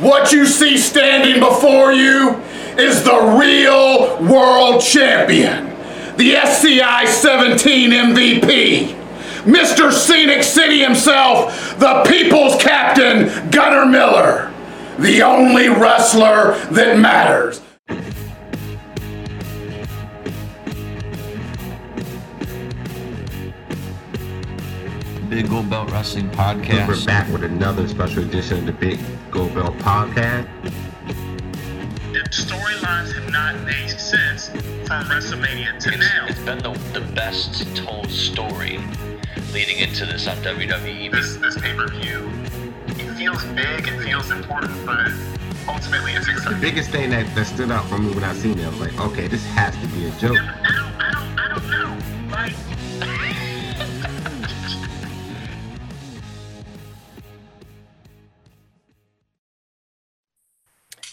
What you see standing before you is the real world champion, the SCI 17 MVP, Mr. Scenic City himself, the people's captain, Gunnar Miller, the only wrestler that matters. Big Gold Belt Wrestling Podcast. We're back with another special edition of the Big Gold Belt Podcast. the storylines have not made sense from WrestleMania to now. It's been the, the best told story leading into this on WWE. This this pay per view, it feels big, it feels important, but ultimately it's The biggest thing that, that stood out for me when I seen it, I was like, okay, this has to be a joke. I don't, I don't, I don't know. Like,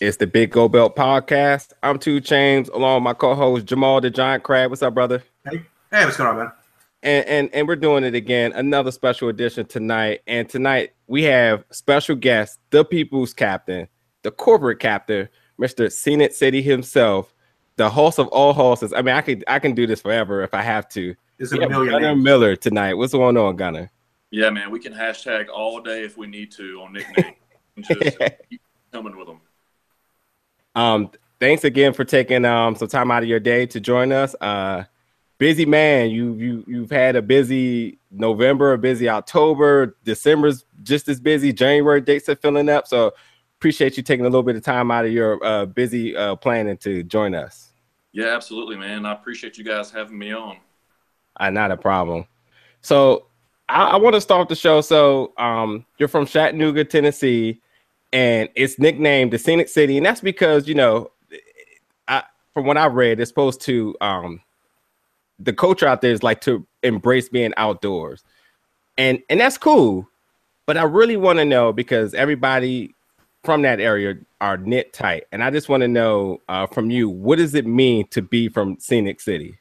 It's the Big Gold Belt Podcast. I'm Two Chains, along with my co-host Jamal the Giant Crab. What's up, brother? Hey, hey, what's going on, man? And and and we're doing it again, another special edition tonight. And tonight we have special guest, the people's captain, the corporate captain, Mr. Scenic City himself, the host of all horses. I mean, I could I can do this forever if I have to. Is it Yeah, a million Gunnar names? Miller tonight. What's going on, Gunner? Yeah, man, we can hashtag all day if we need to on nickname. And Just keep coming with them. Um, thanks again for taking um some time out of your day to join us. Uh, busy man, you you you've had a busy November, a busy October, December's just as busy. January dates are filling up, so appreciate you taking a little bit of time out of your uh, busy uh, planning to join us. Yeah, absolutely, man. I appreciate you guys having me on. Uh, not a problem. So I, I want to start the show. So um, you're from Chattanooga, Tennessee, and it's nicknamed the Scenic City, and that's because you know, I, from what I read, it's supposed to um, the culture out there is like to embrace being outdoors, and and that's cool. But I really want to know because everybody from that area are knit tight, and I just want to know uh, from you what does it mean to be from Scenic City?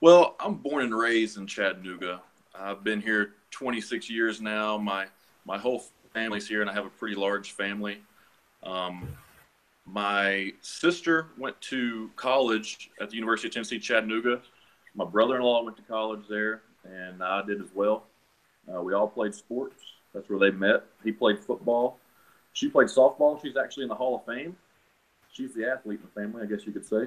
Well, I'm born and raised in Chattanooga. I've been here 26 years now. My my whole family's here, and I have a pretty large family. Um, my sister went to college at the University of Tennessee, Chattanooga. My brother-in-law went to college there, and I did as well. Uh, we all played sports. That's where they met. He played football. She played softball. She's actually in the Hall of Fame. She's the athlete in the family, I guess you could say.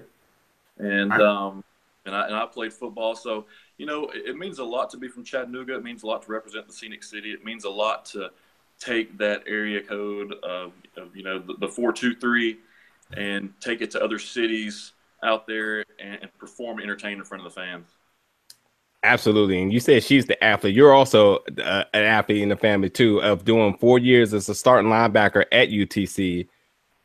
And um, and I and I played football. So you know, it, it means a lot to be from Chattanooga. It means a lot to represent the scenic city. It means a lot to take that area code of, of you know the, the four two three and take it to other cities out there and, and perform, entertain in front of the fans. Absolutely. And you said she's the athlete. You're also uh, an athlete in the family too, of doing four years as a starting linebacker at UTC.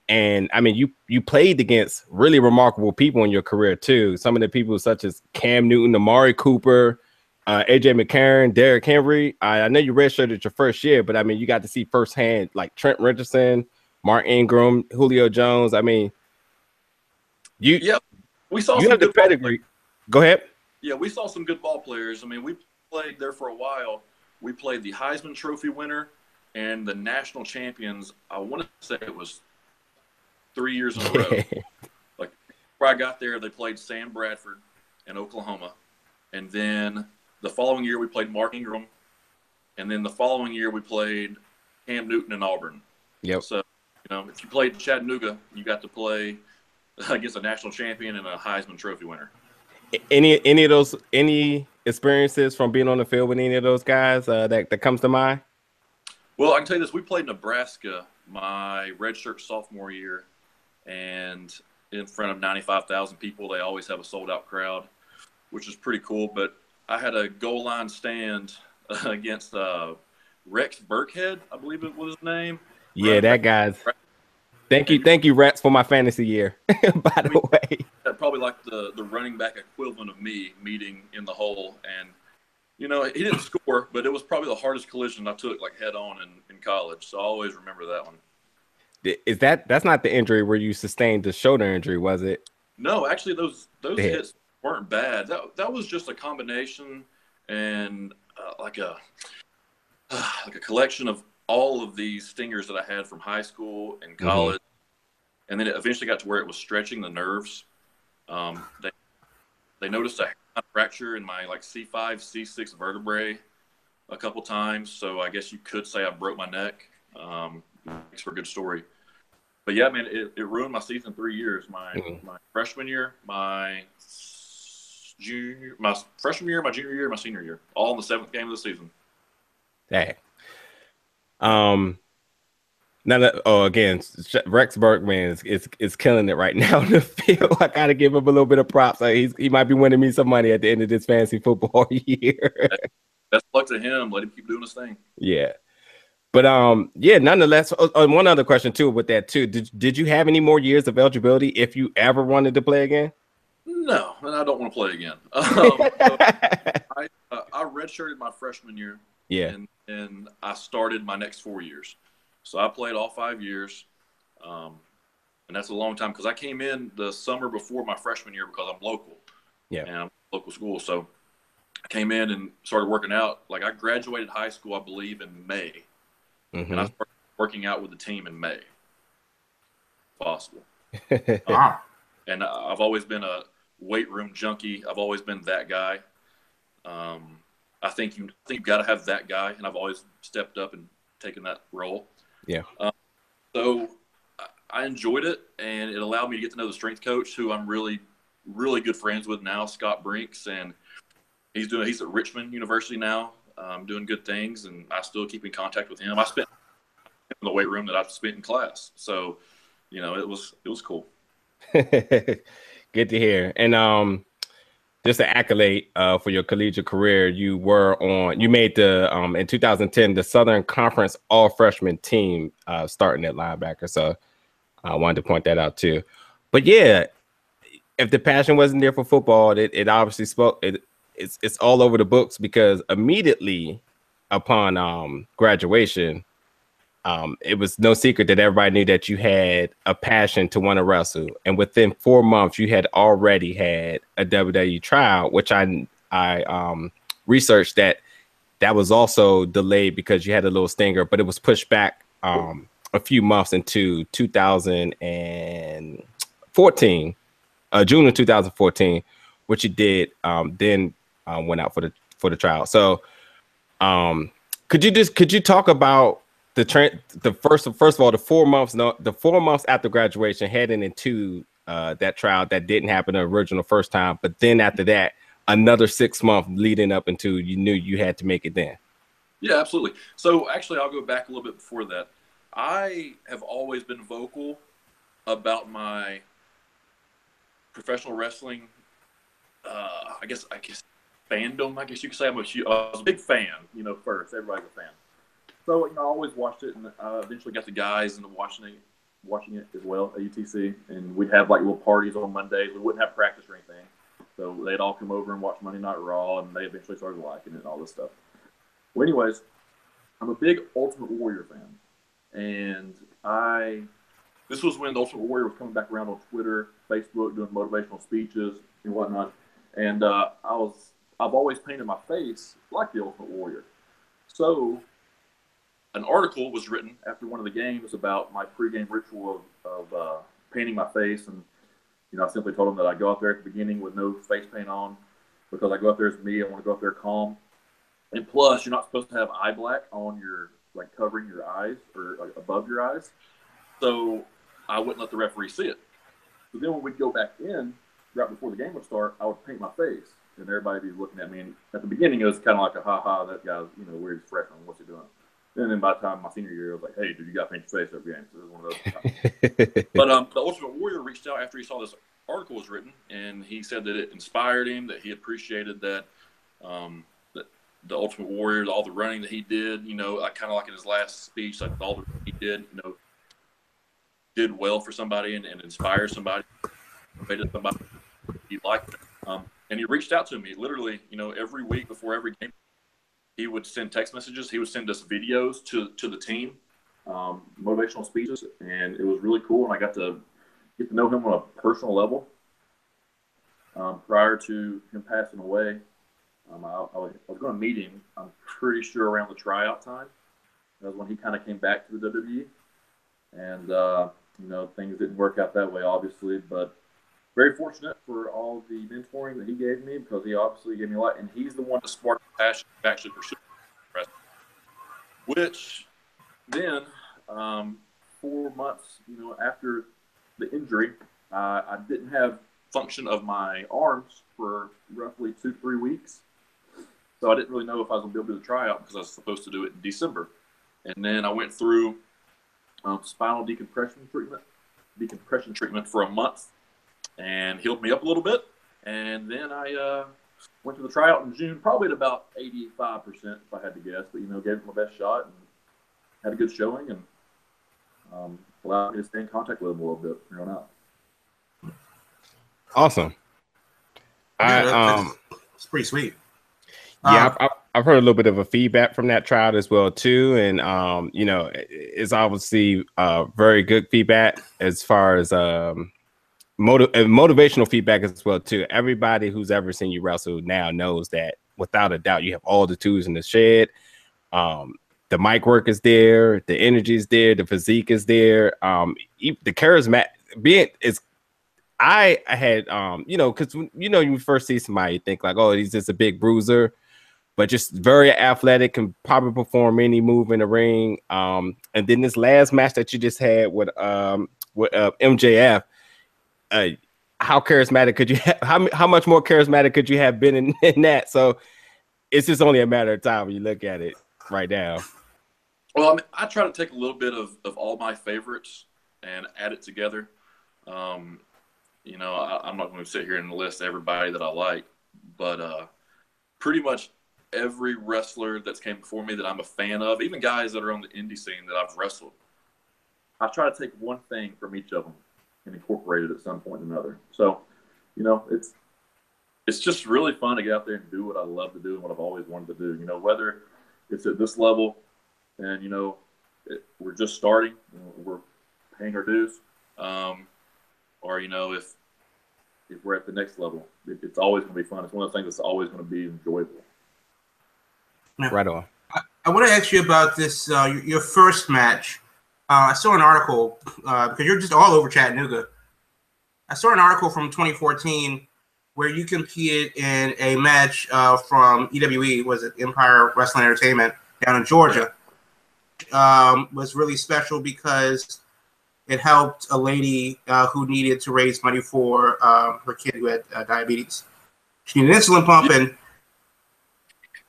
And I mean, you you played against really remarkable people in your career too. Some of the people such as Cam Newton, Amari Cooper, uh, AJ McCarron, Derrick Henry. I, I know you redshirted your first year, but I mean, you got to see firsthand like Trent Richardson, Mark Ingram, Julio Jones. I mean, you Yep, we saw you some have the pedigree. Go ahead. Yeah, we saw some good ball players. I mean, we played there for a while. We played the Heisman Trophy winner and the national champions. I want to say it was three years in a row. like before I got there, they played Sam Bradford in Oklahoma, and then the following year we played Mark Ingram, and then the following year we played Cam Newton and Auburn. Yep. So, you know, if you played Chattanooga, you got to play against a national champion and a Heisman Trophy winner. any any of those any experiences from being on the field with any of those guys uh, that that comes to mind? Well, I can tell you this: we played Nebraska my redshirt sophomore year, and in front of ninety-five thousand people. They always have a sold-out crowd, which is pretty cool. But I had a goal line stand against uh, Rex Burkhead, I believe it was his name. Yeah, that guy's. Thank you, thank you, Rats, for my fantasy year. By the way, probably like the the running back equivalent of me meeting in the hole, and you know he didn't score, but it was probably the hardest collision I took like head on in, in college. So I always remember that one. is that that's not the injury where you sustained the shoulder injury, was it? No, actually, those those hits weren't bad. That that was just a combination and uh, like a like a collection of all of these stingers that I had from high school and college, and then it eventually got to where it was stretching the nerves. Um, they they noticed a fracture in my like C5, C6 vertebrae a couple times, so I guess you could say I broke my neck. Um, makes for a good story. But yeah, man, it, it ruined my season three years. My Mhm. my freshman year, my junior, my freshman year, my junior year, my senior year, all in the seventh game of the season. Dang. Um. Now that oh again, Rex Burkhead is, is is killing it right now in the field. I gotta give him a little bit of props. Like he's he might be winning me some money at the end of this fantasy football year. Best luck to him. Let him keep doing his thing. yeah, but um, yeah. Nonetheless, oh, oh, one other question too with that too. Did did you have any more years of eligibility if you ever wanted to play again? No, and I don't want to play again. Um, I uh, I redshirted my freshman year, yeah. and and I started my next four years. So I played all five years, um, and that's a long time because I came in the summer before my freshman year because I'm local. Yeah. and I'm local school. So I came in and started working out. Like I graduated high school, I believe, in May, and I started working out with the team in May. Possible. Ah, and I've always been a weight room junkie. I've always been that guy. Um, I think you I think you've got to have that guy, and I've always stepped up and taken that role. Yeah. Um, so I- I enjoyed it, and it allowed me to get to know the strength coach, who I'm really, really good friends with now, Scott Brinks, and he's doing he's at Richmond University now, um, doing good things, and I still keep in contact with him. I spent in the weight room that I've spent in class, so you know it was it was cool. Good to hear. And um, just an accolade uh, for your collegiate career. You were on. You made the um in 2010 the Southern Conference All Freshman team uh, starting at linebacker. So I wanted to point that out too. But yeah, if the passion wasn't there for football, it, it obviously spoke. It it's it's all over the books because immediately upon um graduation, um, it was no secret that everybody knew that you had a passion to want to wrestle, and within four months, you had already had a WWE trial, which I I um, researched that that was also delayed because you had a little stinger, but it was pushed back um, a few months into 2014, uh, June of 2014, which you did. Um, then um, went out for the for the trial. So, um, could you just could you talk about the tra- the first first of all the four months no the four months after graduation heading into uh, that trial that didn't happen the original first time, but then after that another six months leading up into you knew you had to make it then. Yeah, absolutely. So actually, I'll go back a little bit before that. I have always been vocal about my professional wrestling. Uh, I guess I guess fandom. I guess you could say I'm a, I was a big fan. You know, first everybody's a fan. So you know, I always watched it, and uh, eventually got the guys into watching it, watching it as well at UTC. And we'd have like little parties on Mondays. We wouldn't have practice or anything, so they'd all come over and watch Monday Night Raw, and they eventually started liking it and all this stuff. Well, anyways, I'm a big Ultimate Warrior fan, and I this was when the Ultimate Warrior was coming back around on Twitter, Facebook, doing motivational speeches and whatnot. And uh, I was I've always painted my face like the Ultimate Warrior. So an article was written after one of the games about my pregame ritual of, of uh, painting my face, and you know I simply told them that I go out there at the beginning with no face paint on because I go out there as me. I want to go out there calm. And plus, you're not supposed to have eye black on your like covering your eyes or like, above your eyes. So I wouldn't let the referee see it. So then when we'd go back in right before the game would start, I would paint my face, and everybody would be looking at me. And at the beginning, it was kind of like a ha ha, that guy's you know weird freshman, what's he doing? And then by the time my senior year, I was like, hey, dude, you got to paint your face every game. So it was one of those. But um, the Ultimate Warrior reached out after he saw this article was written, and he said that it inspired him, that he appreciated that, um, that the Ultimate Warrior, all the running that he did, you know, I kind of like in his last speech, like all the he did, you know, did well for somebody and, and inspired somebody, motivated somebody he liked. It. Um, and he reached out to me literally, you know, every week before every game. He would send text messages. He would send us videos to to the team, um, motivational speeches, and it was really cool. And I got to get to know him on a personal level. Um, prior to him passing away, um, I, I, was, going to meet him. I'm pretty sure around the tryout time, That was when he kind of came back to the WWE, and uh, you know things didn't work out that way, obviously. But very fortunate for all the mentoring that he gave me because he obviously gave me a lot, and he's the one that sparked the passion to actually pursue. Which then, um, four months, you know, after the injury, uh, I didn't have function of my arms for roughly two, three weeks. So I didn't really know if I was going to be able to do the tryout because I was supposed to do it in December. And then I went through um, spinal decompression treatment, decompression treatment for a month, and healed me up a little bit. And then I uh, went to the tryout in June, probably at about 85%, if I had to guess. But, you know, gave it my best shot and had a good showing and um, allowed me to stay in contact with him a little bit from here on out. Awesome. I, Yeah, that- um, It's pretty sweet. yeah, Um, I've, I've- I've heard a little bit of a feedback from that trial as well too, and um, you know, it's obviously uh very good feedback as far as um motiv- uh, motivational feedback as well too. Everybody who's ever seen you wrestle now knows that without a doubt you have all the tools in the shed. Um, the mic work is there, the energy is there, the physique is there. Um, the charisma being is I I had um you know because you know you first see somebody you think like oh he's just a big bruiser, but just very athletic can probably perform any move in the ring. Um and then this last match that you just had with um with uh, MJF, uh how charismatic could you have, how how much more charismatic could you have been in, in that? So it's just only a matter of time when you look at it right now. Well, I, mean, I try to take a little bit of, of all my favorites and add it together. Um, you know, I, I'm not going to sit here and list everybody that I like, but uh, pretty much every wrestler that's came before me that I'm a fan of, even guys that are on the indie scene that I've wrestled, I try to take one thing from each of them and incorporate it at some point or another. So, you know, it's it's just really fun to get out there and do what I love to do and what I've always wanted to do. You know, whether it's at this level and you know it, we're just starting we're paying our dues um, or you know if if we're at the next level it, it's always going to be fun it's one of the things that's always going to be enjoyable Right on. I want to ask you about this. Uh, your, your first match. Uh, I saw an article uh, because you're just all over Chattanooga. I saw an article from 2014 where you competed in a match uh, from EWE, was it Empire Wrestling Entertainment down in Georgia. Um, was really special because it helped a lady uh, who needed to raise money for um, her kid who had uh, diabetes. She needed an insulin pump, and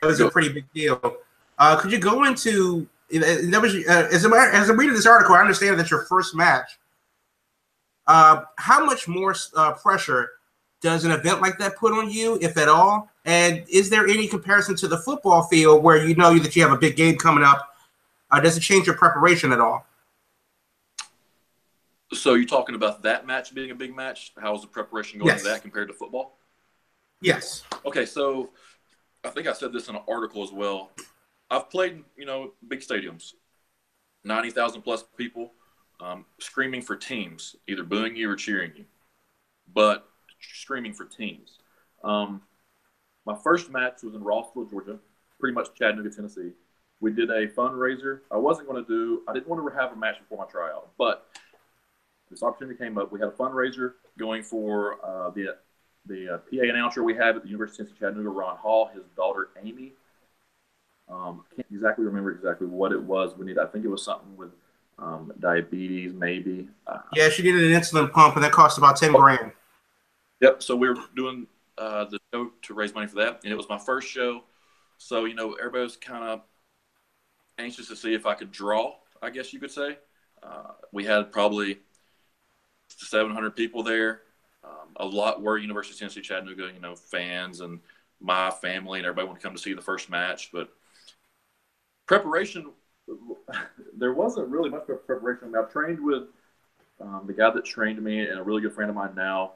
it was a pretty big deal. Uh, could you go into that was uh, as, I'm, as I'm reading this article, I understand that's your first match. Uh, how much more uh, pressure does an event like that put on you, if at all? And is there any comparison to the football field where you know that you have a big game coming up? Uh, does it change your preparation at all? so you're talking about that match being a big match how's the preparation going Yes. to that compared to football Yes. Okay, so I think I said this in an article as well. I've played, you know, big stadiums, ninety thousand plus people, um, screaming for teams, either booing you or cheering you, but screaming for teams. Um, my first match was in Rossville, Georgia, pretty much Chattanooga, Tennessee. We did a fundraiser. I wasn't going to do. I didn't want to have a match before my tryout, but this opportunity came up. We had a fundraiser going for uh, the the uh, PA announcer we had at the University of Tennessee Chattanooga, Ron Hall, his daughter Amy. Um, I can't exactly remember exactly what it was. We need. I think it was something with um, diabetes, maybe. Uh, Yeah, she needed an insulin pump, and that cost about ten grand. Yep. So we were doing uh, the show to raise money for that, and it was my first show. So you know, everybody was kind of anxious to see if I could draw. I guess you could say. Uh, we had probably 700 people there. Um, a lot were University of Tennessee Chattanooga, you know, fans and my family and everybody wanted to come to see the first match. But preparation, there wasn't really much preparation. I mean, I've trained with um, the guy that trained me and a really good friend of mine now.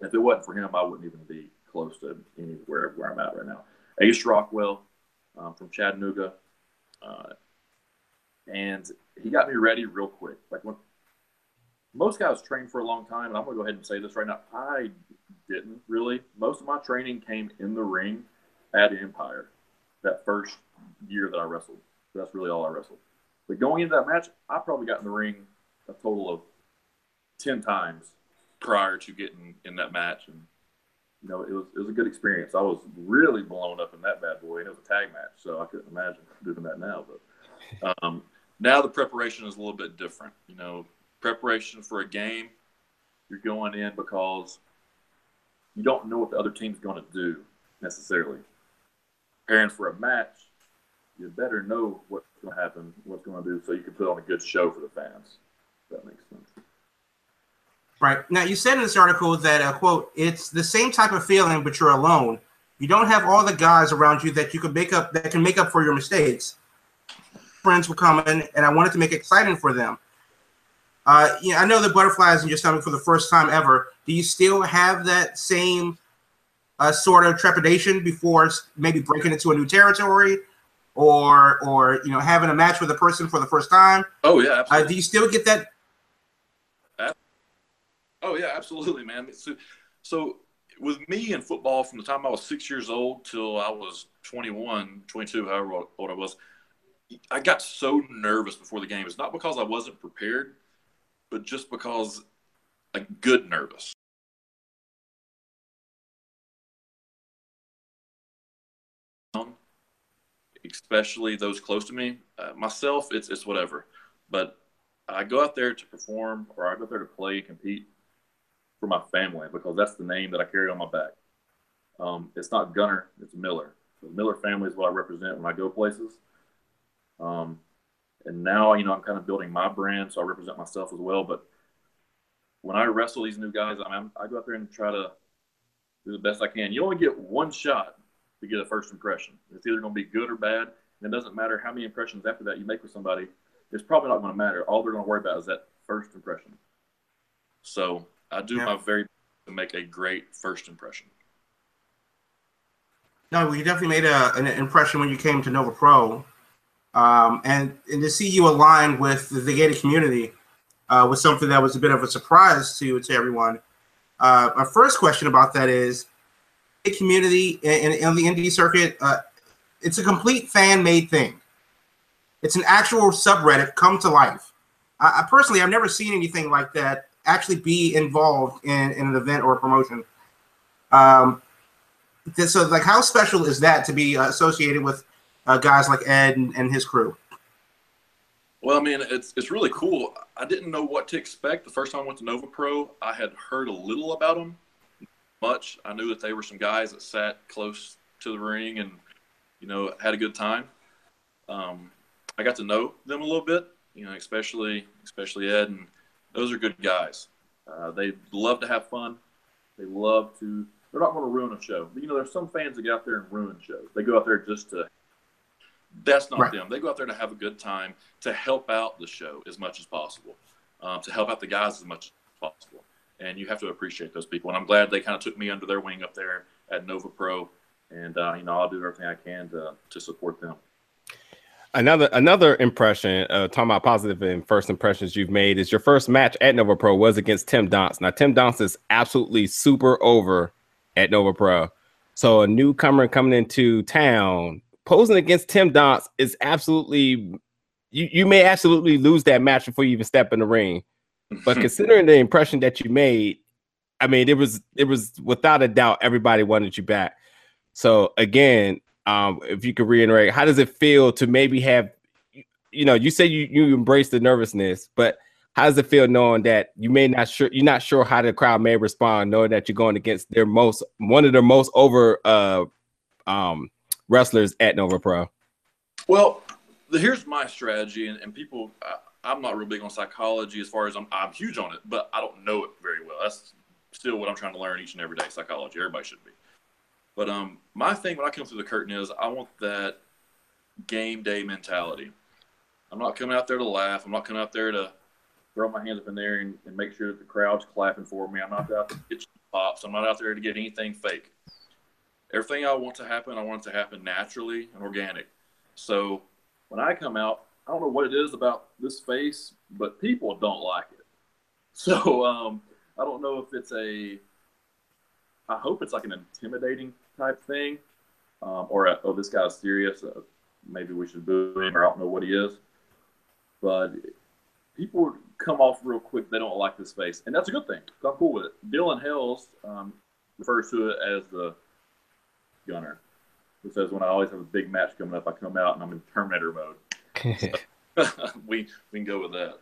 If it wasn't for him, I wouldn't even be close to anywhere where I'm at right now. Ace Rockwell um, from Chattanooga, uh, and he got me ready real quick. Like when most guys train for a long time, and I'm going to go ahead and say this right now. I didn't really. Most of my training came in the ring at Empire that first year that I wrestled. That's really all I wrestled. But going into that match, I probably got in the ring a total of ten times prior to getting in that match, and you know it was it was a good experience. I was really blown up in that bad boy, and it was a tag match, so I couldn't imagine doing that now. But um, now the preparation is a little bit different. You know, preparation for a game, you're going in because you don't know what the other team's going to do necessarily. Preparing for a match, you better know what's going to happen, what's going to do, so you can put on a good show for the fans. That makes sense. Right. Now, you said in this article that, uh, quote, it's the same type of feeling, but you're alone. You don't have all the guys around you that you can make up, that can make up for your mistakes. Friends were coming, and I wanted to make it exciting for them. Uh, yeah, I know the butterflies in your stomach for the first time ever. Do you still have that same uh, sort of trepidation before maybe breaking into a new territory, or or you know having a match with a person for the first time? Oh yeah, Uh, absolutely. do you still get that? Oh yeah, absolutely, man. So, so with me in football, from the time I was six years old till I was 21, 22, however old I was, I got so nervous before the game. It's not because I wasn't prepared, but just because a good nervous. Especially those close to me. Uh, myself, it's it's whatever. But I go out there to perform, or I go out there to play, and compete for my family because that's the name that I carry on my back. Um, it's not Gunner, it's Miller. The Miller family is what I represent when I go places. Um, and now, you know, I'm kind of building my brand, so I represent myself as well. But when I wrestle these new guys, I, mean, I go out there and try to do the best I can. You only get one shot to get a first impression. It's either going to be good or bad. And it doesn't matter how many impressions after that you make with somebody. It's probably not going to matter. All they're going to worry about is that first impression. So I do Yeah. my very best to make a great first impression. No, you definitely made a, an impression when you came to Nova Pro, um, and and to see you aligned with the gated community uh, was something that was a bit of a surprise to to everyone. Uh, my first question about that is, community and the indie circuit, uh, it's a complete fan made thing. It's an actual subreddit come to life. I, I personally, I've never seen anything like that actually be involved in, in an event or a promotion. Um, so like how special is that to be uh, associated with uh, guys like ed and, and his crew Well, I mean, it's it's really cool. I didn't know what to expect the first time I went to Nova Pro. I had heard a little about them, much. I knew that they were some guys that sat close to the ring and you know had a good time. Um, I got to know them a little bit, you know, especially especially Ed, and those are good guys. Uh, they love to have fun. They love to. They're not going to ruin a show. But, you know, there's some fans that get out there and ruin shows. They go out there just to. That's not Right. them. They go out there to have a good time, to help out the show as much as possible, um, to help out the guys as much as possible. And you have to appreciate those people. And I'm glad they kind of took me under their wing up there at Nova Pro. And uh, you know, I'll do everything I can to to support them. Another another impression, uh, talking about positive and first impressions you've made is your first match at Nova Pro was against Tim Donst. Now Tim Donst is absolutely super over at Nova Pro, so a newcomer coming into town posing against Tim Donst is absolutely you you may absolutely lose that match before you even step in the ring. But considering the impression that you made, I mean it was it was without a doubt everybody wanted you back. So again, um, if you could reiterate, how does it feel to maybe have, you- know, you say you you embrace the nervousness, but how does it feel knowing that you may not sure you're not sure how the crowd may respond, knowing that you're going against their most one of their most over uh um wrestlers at Nova Pro? Well, the, here's my strategy, and, and people, I, I'm not real big on psychology as far as I'm, I'm huge on it, but I don't know it very well. That's still what I'm trying to learn each and every day. Psychology, everybody should be. But um, my thing when I come through the curtain is I want that game day mentality. I'm not coming out there to laugh. I'm not coming out there to throw my hands up in there and, and make sure that the crowd's clapping for me. I'm not out to get pops. I'm not out there to get anything fake. Everything I want to happen, I want it to happen naturally and organic. So when I come out, I don't know what it is about this face, but people don't like it. So um, I don't know if it's a. I hope it's like an intimidating type thing, um, or a, oh this guy's serious. Uh, maybe we should boo him or I don't know what he is. But people come off real quick. They don't like this face, and that's a good thing. I'm cool with it. Dylan Hells um, refers to it as the gunner. He says when I always have a big match coming up, I come out and I'm in Terminator mode. we we can go with that.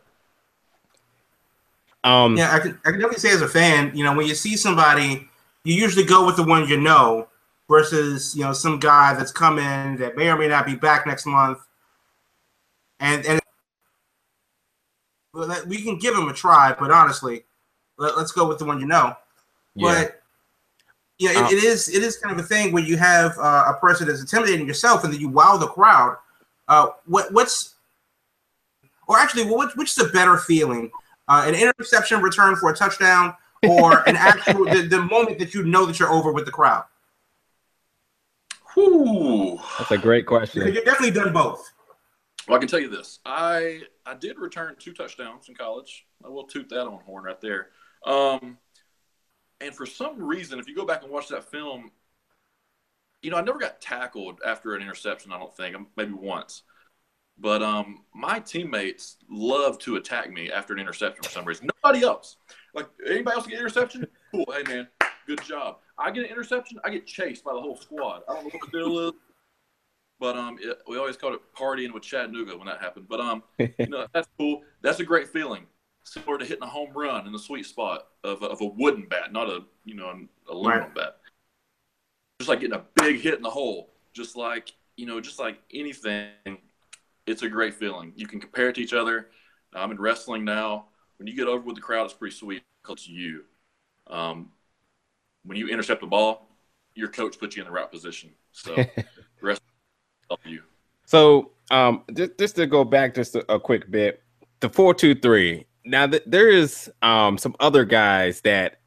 Um, Yeah, I can, I can definitely say as a fan, you know, when you see somebody, you usually go with the one you know versus, you know, some guy that's coming that may or may not be back next month. And and we can give him a try, but honestly, let, us go with the one you know. yeah. But yeah, it, Uh, it is it is kind of a thing where you have uh, a person that's intimidating yourself, and then you wow the crowd. Uh, what what's or actually, well, which which is a better feeling? Uh, an interception return for a touchdown, or an actual the, the moment that you know that you're over with the crowd? Whew. That's a great Because question. you've definitely done both. Well, I can tell you this: I I did return two touchdowns in college. I will toot that on horn right there. Um, and for some reason, if you go back and watch that film, you know I never got tackled after an interception. I don't think maybe once, but um, my teammates love to attack me after an interception for some reason. Nobody else. Like anybody else get an interception? Cool. Hey man, good job. I get an interception. I get chased by the whole squad. I don't know what the deal is. But um, it, we always called it partying with Chattanooga when that happened. But um, you know that's cool. That's a great feeling, similar to hitting a home run in the sweet spot of, a- of a wooden bat, not a you know an aluminum bat. Just like getting a big hit in the hole. Just like you know, just like anything, it's a great feeling. You can compare it to each other. I'm in wrestling now. When you get over with the crowd, it's pretty sweet because you. Um, when you intercept the ball, your coach puts you in the right position. So rest help you. So, um, just, just to go back just a, a quick bit, the four two three. Now, th- there is um some other guys that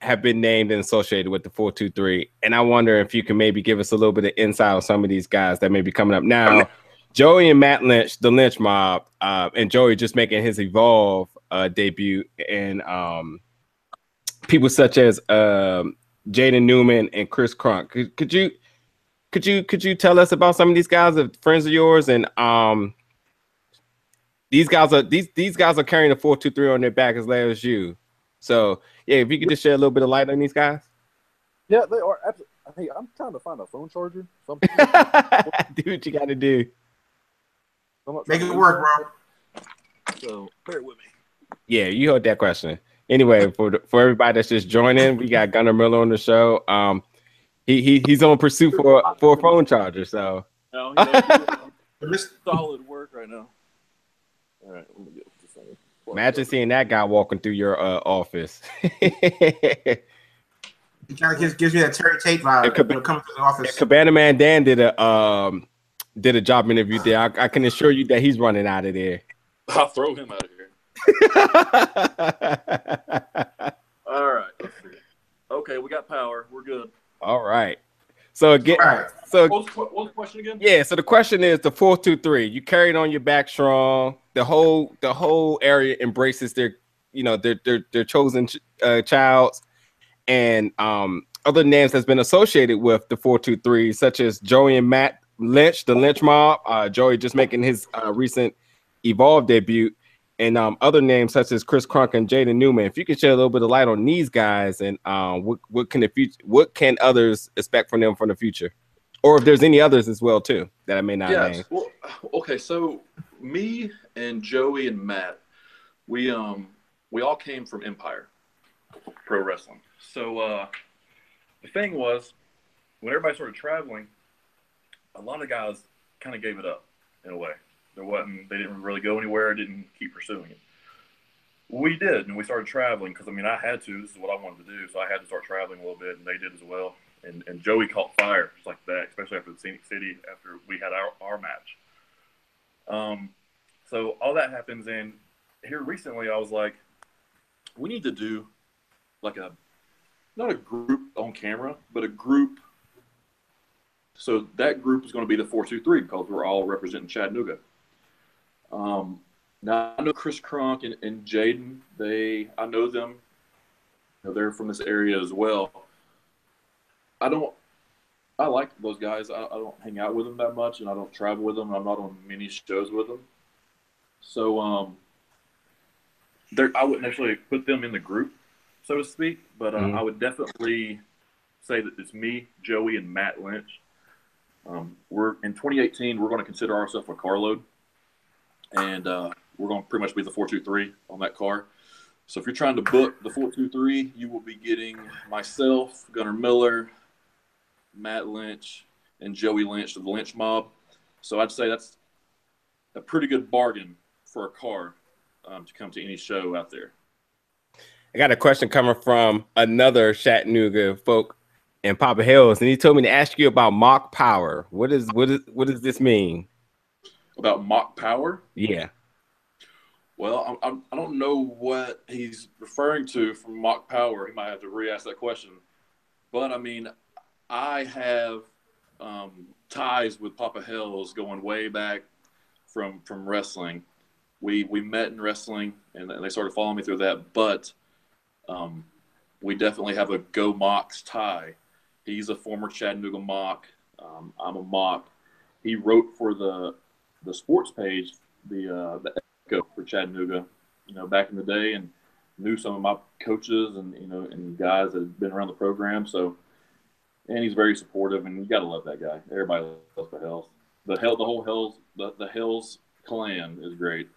have been named and associated with the four two three, and I wonder if you can maybe give us a little bit of insight on some of these guys that may be coming up now. Joey and Matt Lynch, the Lynch Mob, uh, and Joey just making his Evolve uh, debut, and um, people such as um, Jaden Newman and Chris Crunk. Could, could you could you could you tell us about some of these guys of friends of yours and um these guys are these these guys are carrying a four two three on their back as well as you. So yeah, if you could just shed a little bit of light on these guys. Yeah, they are. Absolutely. Hey, I'm trying to find a phone charger. So do what you got to do. Make it work, bro. So bear with me. Yeah, you heard that question. Anyway, for the, for everybody that's just joining, we got Gunnar Miller on the show. Um, he, he he's on pursuit for for a phone charger. So No, you know, solid work right now. All right, let me get this thing. Imagine seeing that guy walking through your uh, office. It kind of gives, gives me that Terry Tate vibe. It could be- you coming to the office. Cabana Man Dan did a um did a job interview there. I, I can assure you that he's running out of there. I'll throw him out of here. All right. Okay, we got power. We're good. All right. So again, All right. so What was, what was the question again? yeah. So the question is the four two three. You carried on your back strong. The whole the whole area embraces their you know their their their chosen ch- uh, childs and um other names that's been associated with the four two three, such as Joey and Matt Lynch, the Lynch Mob. Uh, Joey just making his uh, recent Evolve debut, and um, other names such as Chris Crunk and Jaden Newman. If you could shed a little bit of light on these guys, and um, what what can the future, what can others expect from them from the future, or if there's any others as well too that I may not name. Well, okay. So me and Joey and Matt, we um we all came from Empire Pro Wrestling. So uh, the thing was, when everybody started traveling, a lot of guys kind of gave it up in a way. There wasn't they didn't really go anywhere, didn't keep pursuing it. We did, and we started traveling because I mean I had to. This is what I wanted to do, so I had to start traveling a little bit, and they did as well. And and Joey caught fire just like that, especially after the Scenic City after we had our, our match. Um, so all that happens, and here recently I was like, we need to do like a not a group on camera, but a group. So that group is going to be the four two three because we're all representing Chattanooga. Um, now I know Chris Crunk and, and Jaden. They I know them. You know, they're from this area as well. I don't I like those guys. I, I don't hang out with them that much, and I don't travel with them. I'm not on many shows with them. So um, there, I wouldn't actually put them in the group, so to speak. But uh, Mhm. I would definitely say that it's me, Joey, and Matt Lynch. Um, we're in 2018. We're going to consider ourselves a carload, and uh, we're going to pretty much be the 423 on that car. So if you're trying to book the 423, you will be getting myself, Gunnar Miller, Matt Lynch, and Joey Lynch of the Lynch Mob. So I'd say that's a pretty good bargain for a car um, to come to any show out there. I got a question coming from another Chattanooga folk in Papa Hills, and he told me to ask you about Moc power. What is what is what does this mean? About Moc power, Yeah. well, I, I, don't know what he's referring to from Moc power. He might have to re-ask that question. But I mean, I have um, ties with Papa Hills going way back from from wrestling. We we met in wrestling, and they started following me through that. But um, we definitely have a Go Mocs tie. He's a former Chattanooga Moc. Um, I'm a Moc. He wrote for the the sports page, the uh, the Echo for Chattanooga, you know, back in the day, and knew some of my coaches and you know and guys that had been around the program. So, and he's very supportive, and you got to love that guy. Everybody loves the Hells. The hell, the whole Hells, the the Hells clan is great.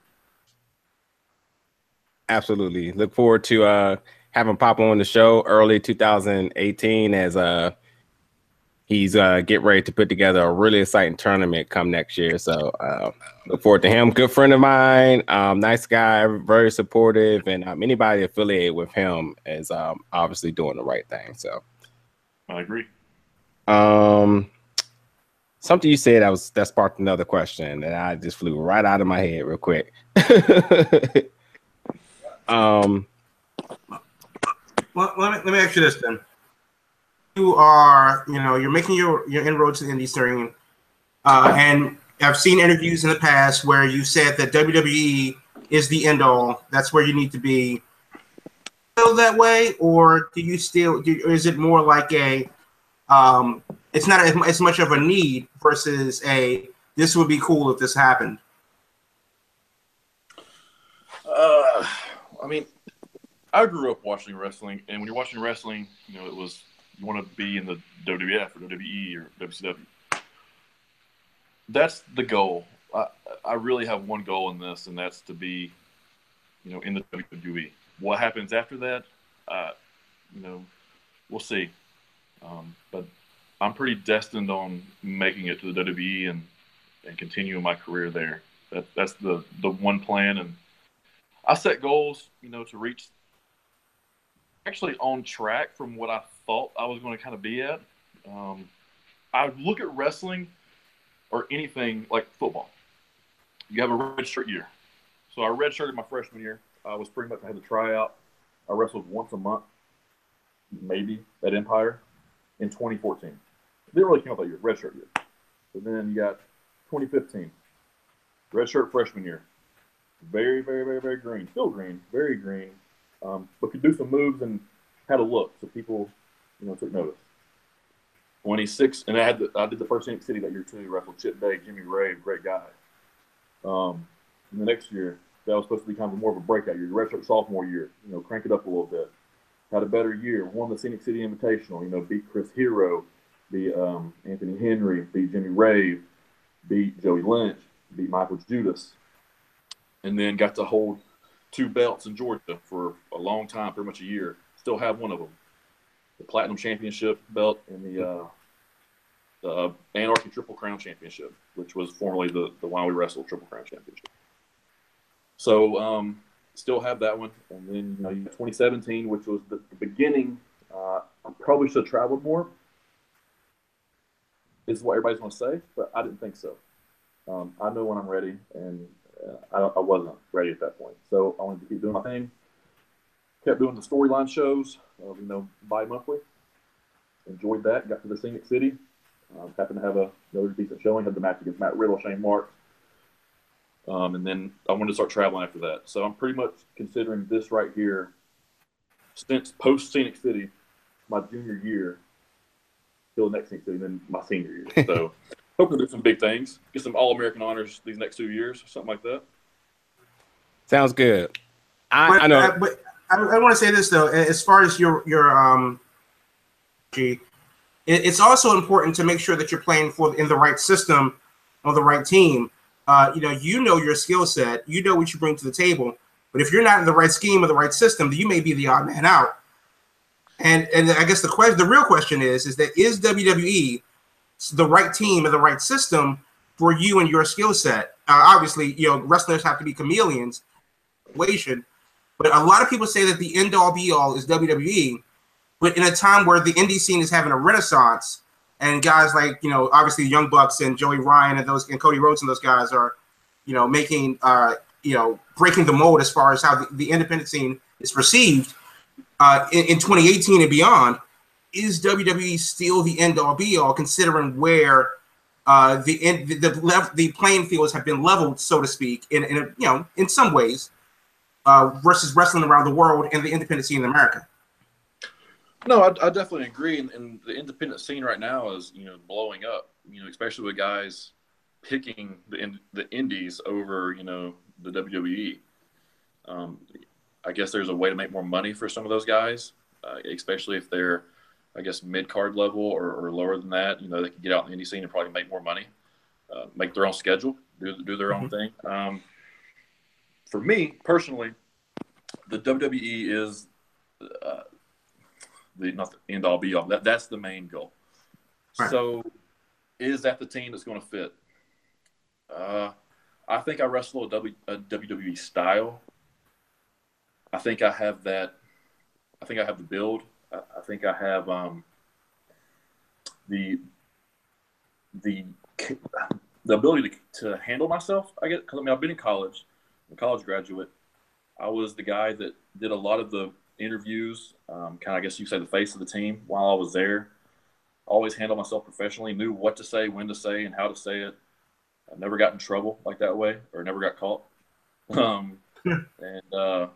Absolutely. Look forward to uh having Pop on the show early 2018 as uh he's uh get ready to put together a really exciting tournament come next year. So uh look forward to him. Good friend of mine, um, nice guy, very supportive, and um, anybody affiliated with him is um obviously doing the right thing. So I agree. um something you said that was that sparked another question that I just flew right out of my head real quick. um Well, let me, let me ask you this then. You are, you know, you're making your, your inroads to the indie scene, uh, and I've seen interviews in the past where you said that WWE is the end all. That's where you need to be. Feel that way, or do you still? Do, is it more like a? Um, it's not as, as much of a need versus a. This would be cool if this happened. Uh, I mean, I grew up watching wrestling, and when you're watching wrestling, you know, it was you want to be in the WWF or WWE or WCW. That's the goal. I, I really have one goal in this, and that's to be, you know, in the WWE. What happens after that, uh, you know, we'll see. Um, but I'm pretty destined on making it to the WWE and and continuing my career there. That that's the the one plan, and I set goals, you know, to reach actually on track from what I thought I was going to kind of be at. Um, I look at wrestling or anything like football. You have a red shirt year. So I redshirted my freshman year. I was pretty much I had to try out. I wrestled once a month, maybe at Empire in 2014. Didn't really count that year, red shirt year. But then you got 2015, red shirt freshman year. Very, very, very, very green. Still green, very green. Um, but could do some moves and had a look, so people, you know, took notice. 26, and I had the, I did the first Scenic City that year too. Wrestled Chip Day, Jimmy Rave, great guy. Um, and the next year, that was supposed to be kind of more of a breakout year. Redshirt sophomore year, you know, crank it up a little bit. Had a better year. Won the Scenic City Invitational. You know, beat Chris Hero, beat um, Anthony Henry, beat Jimmy Rave, beat Joey Lynch, beat Michael Judas, and then got to hold two belts in Georgia for a long time, pretty much a year. Still have one of them, the Platinum Championship belt and the uh, the Anarchy Triple Crown Championship, which was formerly the the While We Wrestle Triple Crown Championship. So um, still have that one, and then you know, 2017, which was the, the beginning. Uh, I probably should have traveled more. Is what everybody's going to say, but I didn't think so. Um, I know when I'm ready, and uh, I, I wasn't ready at that point. So I wanted to keep doing my thing. Kept doing the storyline shows, uh, you know, bi-monthly. Enjoyed that. Got to the Scenic City. Uh, happened to have a, another decent showing. Had the match against Matt Riddle, Shane Marks. Um, and then I wanted to start traveling after that. So I'm pretty much considering this right here, since post Scenic City, my junior year, till the next Scenic City, then my senior year. So hoping to do some big things, get some All American honors these next two years, or something like that. Sounds good. I, But, I know. uh, but I, I want to say this though, as far as your your um, it, it's also important to make sure that you're playing for in the right system on the right team. Uh, you know, you know your skill set, you know what you bring to the table. But if you're not in the right scheme or the right system, you may be the odd man out. And and I guess the question, the real question is, is that is WWE the right team and the right system for you and your skill set? Uh, obviously, you know, wrestlers have to be chameleons. Situation, but a lot of people say that the end all be all is WWE. But in a time where the indie scene is having a renaissance, and guys like you know, obviously Young Bucks and Joey Ryan and those and Cody Rhodes and those guys are, you know, making uh, you know, breaking the mold as far as how the, the independent scene is perceived uh, in, in 2018 and beyond. Is WWE still the end all be all, considering where uh, the the the, lev- the playing fields have been leveled, so to speak, in, in a, you know, in some ways, uh, versus wrestling around the world and the independent scene in America. No, I, I definitely agree. And, and the independent scene right now is, you know, blowing up. You know, especially with guys picking the in, the indies over, you know, the WWE. Um, I guess there's a way to make more money for some of those guys, uh, especially if they're, I guess, mid card level or, or lower than that. You know, they can get out in the indie scene and probably make more money, uh, make their own schedule, do do their own thing. Um, for me personally, the WWE is uh, the not the end all be all. That that's the main goal. Right. So, is that the team that's going to fit? Uh, I think I wrestle a, w, a WWE style. I think I have that. I think I have the build. I, I think I have um, the the the ability to, to handle myself. I get because I mean I've been in college, a college graduate. I was the guy that did a lot of the interviews, um, kind of I guess you say the face of the team while I was there. Always handled myself professionally, knew what to say, when to say, and how to say it. I never got in trouble like that way, or never got caught. Um, and uh,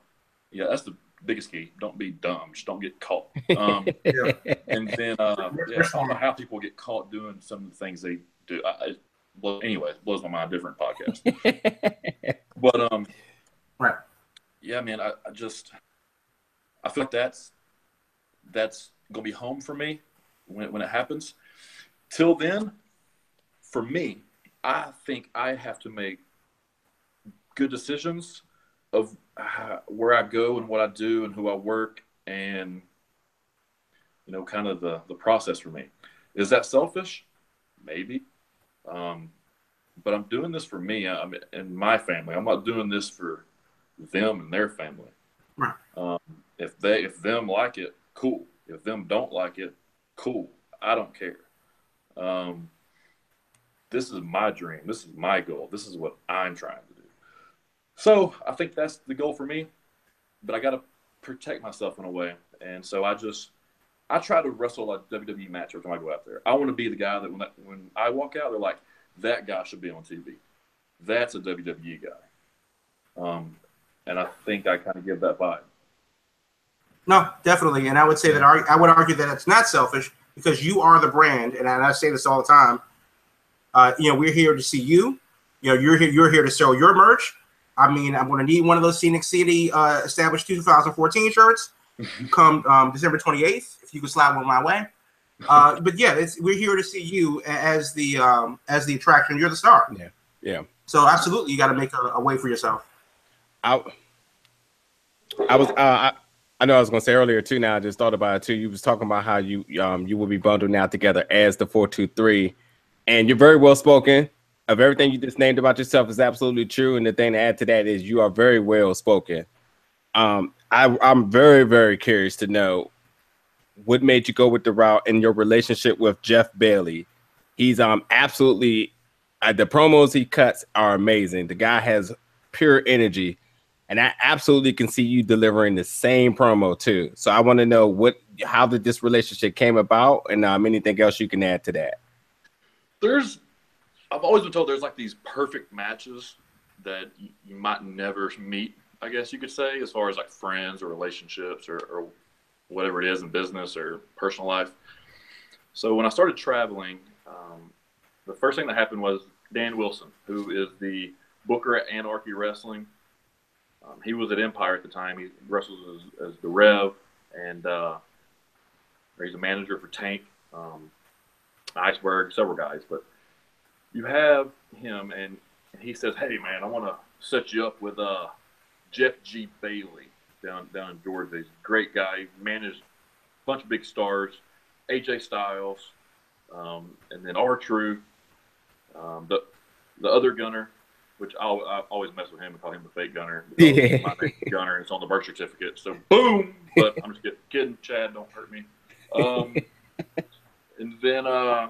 yeah, that's the biggest key. Don't be dumb. Just don't get caught. Um, Yeah. and then uh, yeah, I don't know how people get caught doing some of the things they do. I, it blow, anyway, it blows my mind. Different podcast. but um, Right. yeah, man, I, I just I feel like that's that's gonna be home for me when when it happens. Till then, for me, I think I have to make good decisions of uh, where I go and what I do and who I work and you know kind of the the process for me. Is that selfish? Maybe. Um, but I'm doing this for me. I'm and my family. I'm not doing this for them and their family. Right. Um, if they if them like it, cool. If them don't like it, cool. I don't care. Um, this is my dream. This is my goal. This is what I'm trying to do. So I think that's the goal for me. But I got to protect myself in a way, and so I just I try to wrestle a WWE match every time I go out there. I want to be the guy that when I, when I walk out, they're like, that guy should be on TV. That's a WWE guy. Um, and I think I kind of give that vibe. No, definitely, and I would say that I, would argue that it's not selfish because you are the brand, and I say this all the time. Uh, you know, we're here to see you. You know, you're here. You're here to sell your merch. I mean, I'm going to need one of those Scenic City uh, established 2014 shirts come um, December 28th. If you could slide one my way. Uh, but yeah, it's, we're here to see you as the um, as the attraction. You're the star. Yeah. Yeah. So absolutely, you got to make a, a way for yourself. I, I was uh, I, I know I was gonna say earlier too. Now I just thought about it too. You was talking about how you um you will be bundled now together as the four two three, and you're very well spoken. Of everything you just named about yourself is absolutely true. And the thing to add to that is you are very well spoken. Um, I I'm very very curious to know what made you go with the route in your relationship with Jeff Bailey. He's um absolutely uh, the promos he cuts are amazing. The guy has pure energy, and I absolutely can see you delivering the same promo too. So I want to know what how did this relationship came about, and um, anything else you can add to that. There's, I've always been told there's like these perfect matches that you might never meet. I guess you could say, as far as like friends or relationships or, or whatever it is in business or personal life. So when I started traveling, um, the first thing that happened was Dan Wilson, who is the booker at Anarchy Wrestling. Um, he was at Empire at the time. He wrestles as, as the Rev, and uh, he's a manager for Tank, um, Iceberg, several guys. But you have him, and, he says, "Hey, man, I want to set you up with uh, Jeff G. Bailey down down in Georgia. He's a great guy. He managed a bunch of big stars, AJ Styles, um, and then R Truth, um, the the other Gunner, which I'll, I always mess with him and call him the fake Gunner. Yeah. my name's Gunner, and it's on the birth certificate. So boom. But I'm just kidding. kidding. Chad, don't hurt me. Um, and then uh,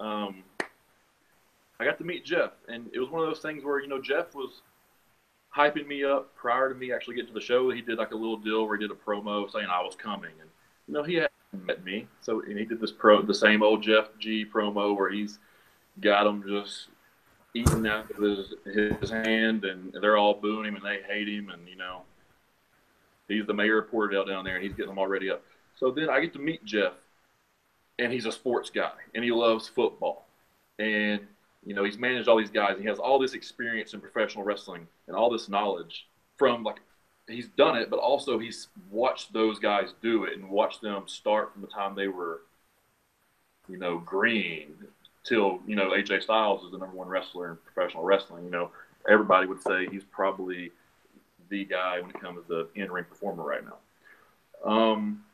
um, I got to meet Jeff, and it was one of those things where you know Jeff was hyping me up prior to me actually getting to the show. He did like a little deal where he did a promo saying I was coming, and you know he hadn't met me, so and he did this pro the same old Jeff G promo where he's got him just eating out of his his hand, and they're all booing him and they hate him, and you know he's the mayor of Porterdale down there, and he's getting them all ready up. So then I get to meet Jeff, and he's a sports guy, and he loves football, and you know he's managed all these guys. He has all this experience in professional wrestling and all this knowledge from like he's done it, but also he's watched those guys do it and watched them start from the time they were, you know, green till you know AJ Styles is the number one wrestler in professional wrestling. You know, everybody would say he's probably the guy when it comes to in-ring performer right now. Um,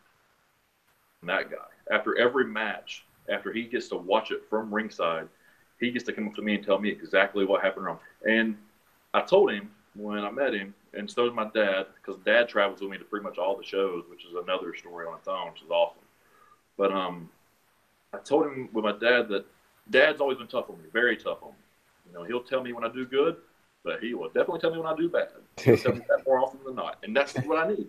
that guy. After every match, after he gets to watch it from ringside, he gets to come up to me and tell me exactly what happened wrong. And I told him when I met him, and so did my dad, because dad travels with me to pretty much all the shows, which is another story on its own, which is awesome. But um, I told him with my dad that dad's always been tough on me, very tough on me. You know, he'll tell me when I do good, but he will definitely tell me when I do bad. He'll tell me that more often than not, and that's what I need.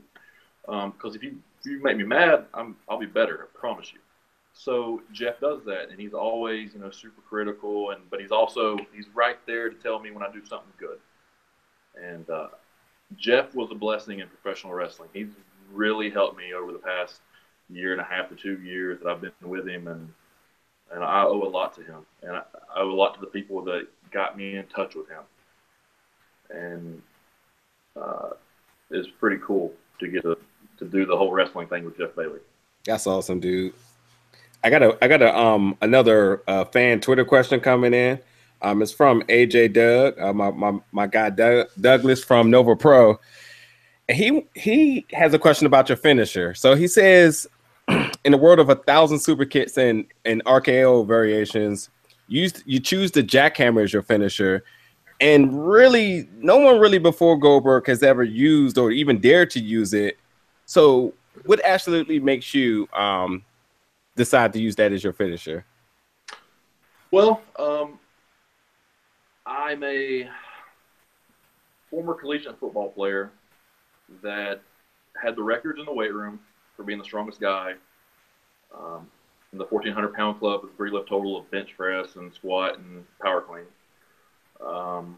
Because if you if you make me mad, I'm I'll be better. I promise you. So Jeff does that, and he's always you know super critical, and but he's also he's right there to tell me when I do something good. And uh, Jeff was a blessing in professional wrestling. He's really helped me over the past year and a half to two years that I've been with him, and and I owe a lot to him, and I, I owe a lot to the people that got me in touch with him. And uh, it's pretty cool to get to, to do the whole wrestling thing with Jeff Bailey. That's awesome, dude. I got a I got a um another uh, fan Twitter question coming in. Um, it's from AJ Doug, uh, my my my guy Doug, Douglas from Nova Pro, he he has a question about your finisher. So he says, in the world of a thousand superkicks and and RKO variations, you you choose the jackhammer as your finisher, and really no one really before Goldberg has ever used or even dared to use it. So what absolutely makes you um decide to use that as your finisher? Well, um, I'm a former collegiate football player that had the records in the weight room for being the strongest guy. Um, in the 1400 pound club with three lift total of bench press and squat and power clean. Um,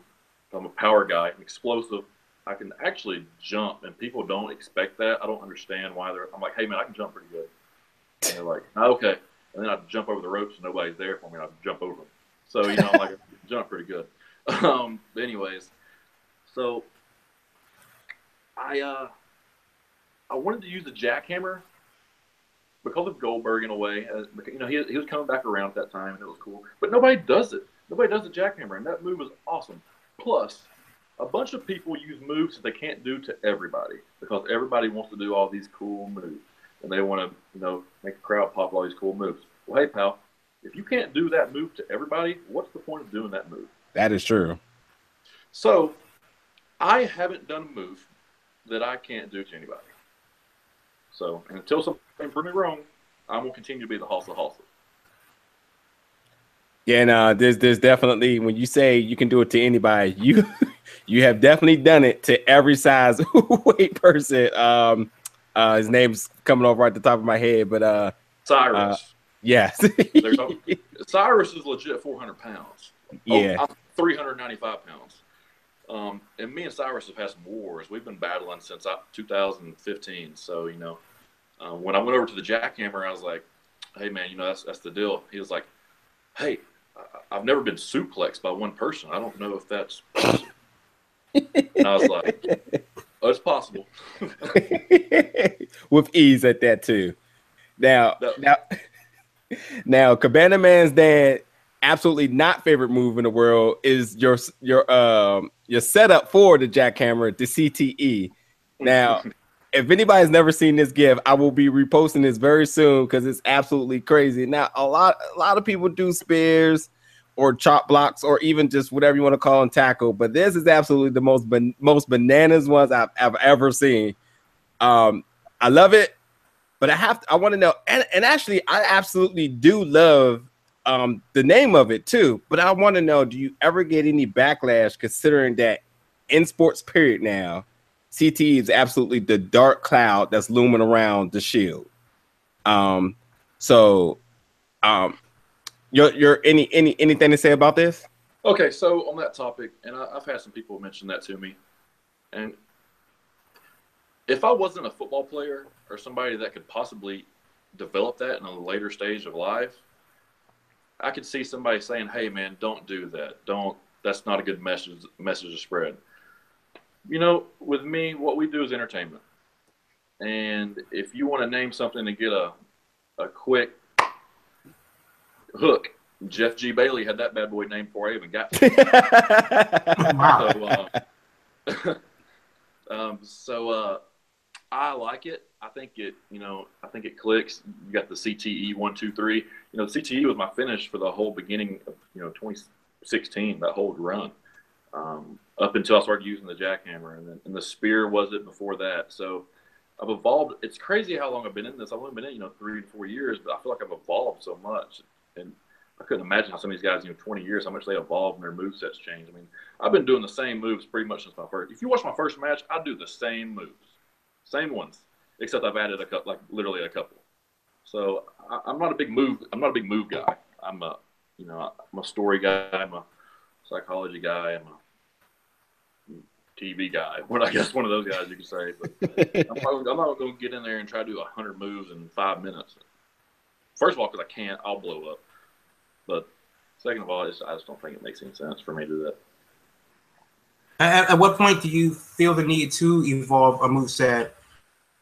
I'm a power guy, explosive. I can actually jump, and people don't expect that. I don't understand why they're. I'm like, hey man, I can jump pretty good. And they're like, "Oh, okay. And then I jump over the ropes and nobody's there for me. I jump over them. So you know, I'm like, jump pretty good. Um, but anyways, so I uh, I wanted to use the jackhammer because of Goldberg in a way. Uh, you know, he, he was coming back around at that time, and it was cool. But nobody does it. Nobody does the jackhammer, and that move is awesome. Plus, a bunch of people use moves that they can't do to everybody because everybody wants to do all these cool moves, and they want to, you know, make the crowd pop all these cool moves. Well, hey, pal, if you can't do that move to everybody, what's the point of doing that move? That is true. So, I haven't done a move that I can't do to anybody. So, until something proves me wrong, I'm gonna continue to be the Hulsa Hulsa. Yeah, and uh, there's there's definitely when you say you can do it to anybody, you you have definitely done it to every size weight person. Um, uh, his name's coming off right at the top of my head, but uh, Cyrus. uh, yes, Cyrus is legit 400 pounds. yeah, Oh, 395 pounds. Um, and me and Cyrus have had some wars. We've been battling since uh, 2015. So, you know, uh, when I went over to the jackhammer, I was like, "Hey man, you know that's that's the deal." He was like, "Hey, I- I've never been suplexed by one person. I don't know if that's." And I was like, "Oh, it's possible." with ease at that too. Now, No. now, now, Cabana Man Dan's absolutely not favorite move in the world is your your um your setup for the jackhammer, the CTE. Now, if anybody's never seen this gif, I will be reposting this very soon because it's absolutely crazy. Now, a lot a lot of people do spears or chop blocks or even just whatever you want to call them tackle, but this is absolutely the most ban- most bananas ones I've, I've ever seen. Um, I love it, but I have I want to know, and, and actually, I absolutely do love um the name of it too. But I want to know, do you ever get any backlash considering that in sports period now, CTE is absolutely the dark cloud that's looming around the shield. Um, so um your your any any anything to say about this? Okay, so on that topic, and I, I've had some people mention that to me, and if I wasn't a football player or somebody that could possibly develop that in a later stage of life, I could see somebody saying, "Hey, man, don't do that. Don't. That's not a good message message to spread." You know, with me, what we do is entertainment, and if you want to name something to get a a quick hook, Jeff G. Bailey had that bad boy named before I even got to it. So, uh, um, so uh, I like it. I think it, you know, I think it clicks. You got the CTE one, two, three. You know, CTE was my finish for the whole beginning of, you know, 2016, that whole run, um, up until I started using the jackhammer, and then and the spear was it before that. So I've evolved. It's crazy how long I've been in this. I've only been in, you know, three to four years, but I feel like I've evolved so much, and I couldn't imagine how some of these guys, you know, 20 years, how much they evolve and their move sets change. I mean, I've been doing the same moves pretty much since my first. If you watch my first match, I do the same moves, same ones, except I've added a couple, like literally a couple. So I, I'm not a big move. I'm not a big move guy. I'm a, you know, I'm a story guy. I'm a psychology guy. I'm a TV guy. What I guess one of those guys you could say. But I'm not, I'm not going to get in there and try to do hundred moves in five minutes. First of all, because I can't, I'll blow up. But second of all, I just, I just don't think it makes any sense for me to do that. At, at what point do you feel the need to evolve a moveset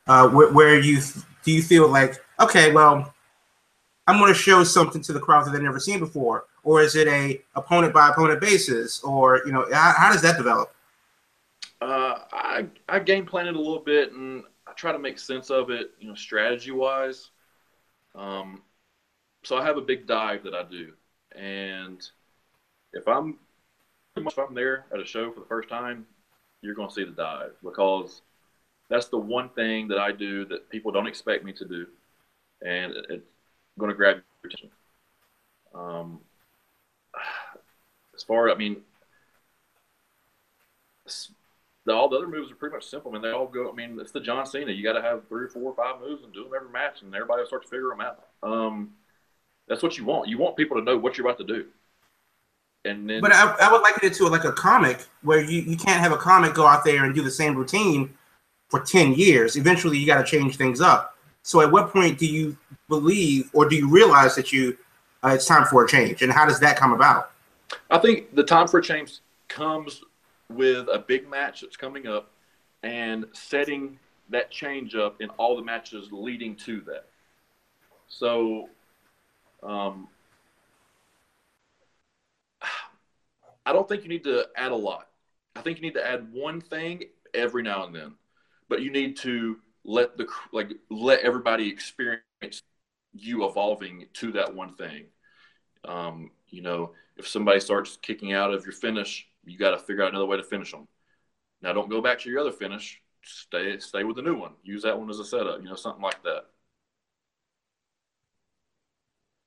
uh, where, where you do you feel like, okay, well, I'm going to show something to the crowd that they've never seen before, or is it a opponent by opponent basis, or you know, how, how does that develop? Uh, I I game plan it a little bit and I try to make sense of it, you know, strategy wise. Um, so I have a big dive that I do, and if I'm if I'm there at a show for the first time, you're going to see the dive because that's the one thing that I do that people don't expect me to do, and it, it's going to grab your attention. Um, as far, I mean, the, all the other moves are pretty much simple. I mean, they all go. I mean, it's the John Cena. You got to have three or four five moves and do them every match, and everybody will start to figure them out. Um, that's what you want. You want people to know what you're about to do. And then, But I, I would liken it to like a comic where you, you can't have a comic go out there and do the same routine for 10 years. Eventually, you got to change things up. So, at what point do you believe or do you realize that you uh, it's time for a change? And how does that come about? I think the time for a change comes with a big match that's coming up and setting that change up in all the matches leading to that. So, um, I don't think you need to add a lot. I think you need to add one thing every now and then, but you need to let the like let everybody experience you evolving to that one thing. Um, you know, if somebody starts kicking out of your finish, you got to figure out another way to finish them. Now, don't go back to your other finish. Stay stay with the new one. Use that one as a setup. You know, something like that.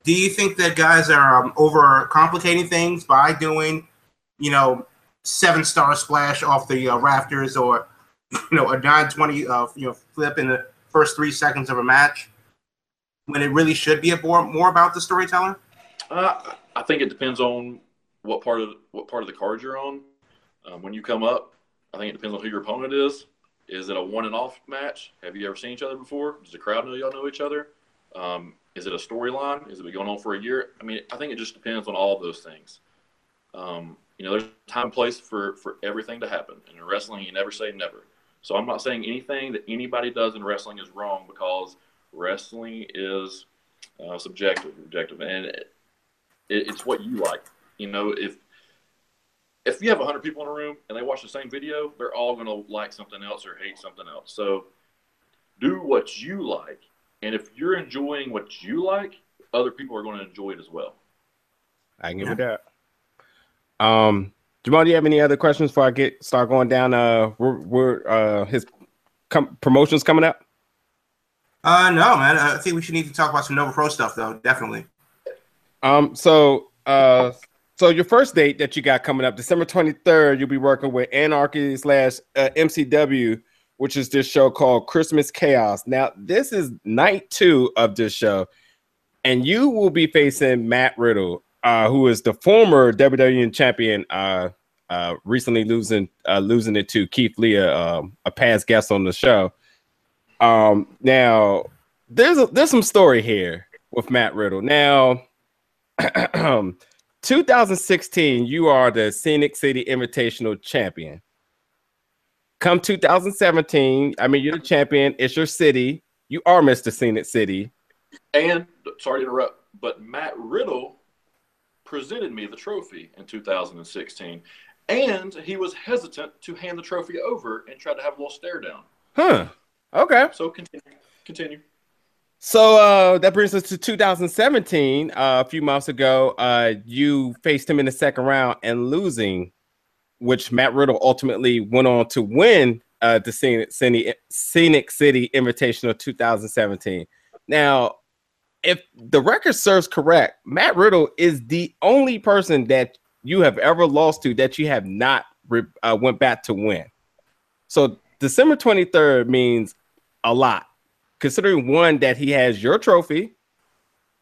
Do you think that guys are um, over complicating things by doing, you know, seven star splash off the uh, rafters or, you know, a 920 uh, you know flip in the first three seconds of a match when it really should be a more, more about the storytelling? Uh, I think it depends on what part of what part of the card you're on. Um, when you come up, I think it depends on who your opponent is. Is it a one and off match? Have you ever seen each other before? Does the crowd know y'all know each other? Um, Is it a storyline? Is it been going on for a year? I mean, I think it just depends on all of those things. Um, you know, there's time and place for for everything to happen. And in wrestling, you never say never. So I'm not saying anything that anybody does in wrestling is wrong because wrestling is uh, subjective, objective, and it, it, it's what you like. You know, if if you have 100 people in a room and they watch the same video, they're all going to like something else or hate something else. So do what you like. And if you're enjoying what you like, other people are going to enjoy it as well. I can give it that. Um, Jamal, do you have any other questions before I get start going down? Uh, where, where uh his com- promotions coming up? Uh, no, man. I think we should need to talk about some Nova Pro stuff, though. Definitely. Um, so uh, so your first date that you got coming up, December twenty third, you'll be working with Anarchy slash uh, MCW, which is this show called Christmas Chaos. Now, this is night two of this show, and you will be facing Matt Riddle, uh, who is the former WWE champion, uh, uh, recently losing uh, losing it to Keith Lee, uh, a past guest on the show. Um, now there's a, there's some story here with Matt Riddle. Now, 2016, you are the Scenic City Invitational champion. Come 2017, I mean, you're the champion. It's your city. You are Mr. Scenic City. And sorry to interrupt, but Matt Riddle presented me the trophy in 2016, and he was hesitant to hand the trophy over and tried to have a little stare down. Huh. Okay. So continue. Continue. So uh, that brings us to 2017. Uh, a few months ago, uh, you faced him in the second round and losing, which Matt Riddle ultimately went on to win uh, the Scenic, Scenic, Scenic City Invitational 2017. Now, if the record serves correct, Matt Riddle is the only person that you have ever lost to that you have not re- uh, went back to win. So December 23rd means a lot, considering one that he has your trophy,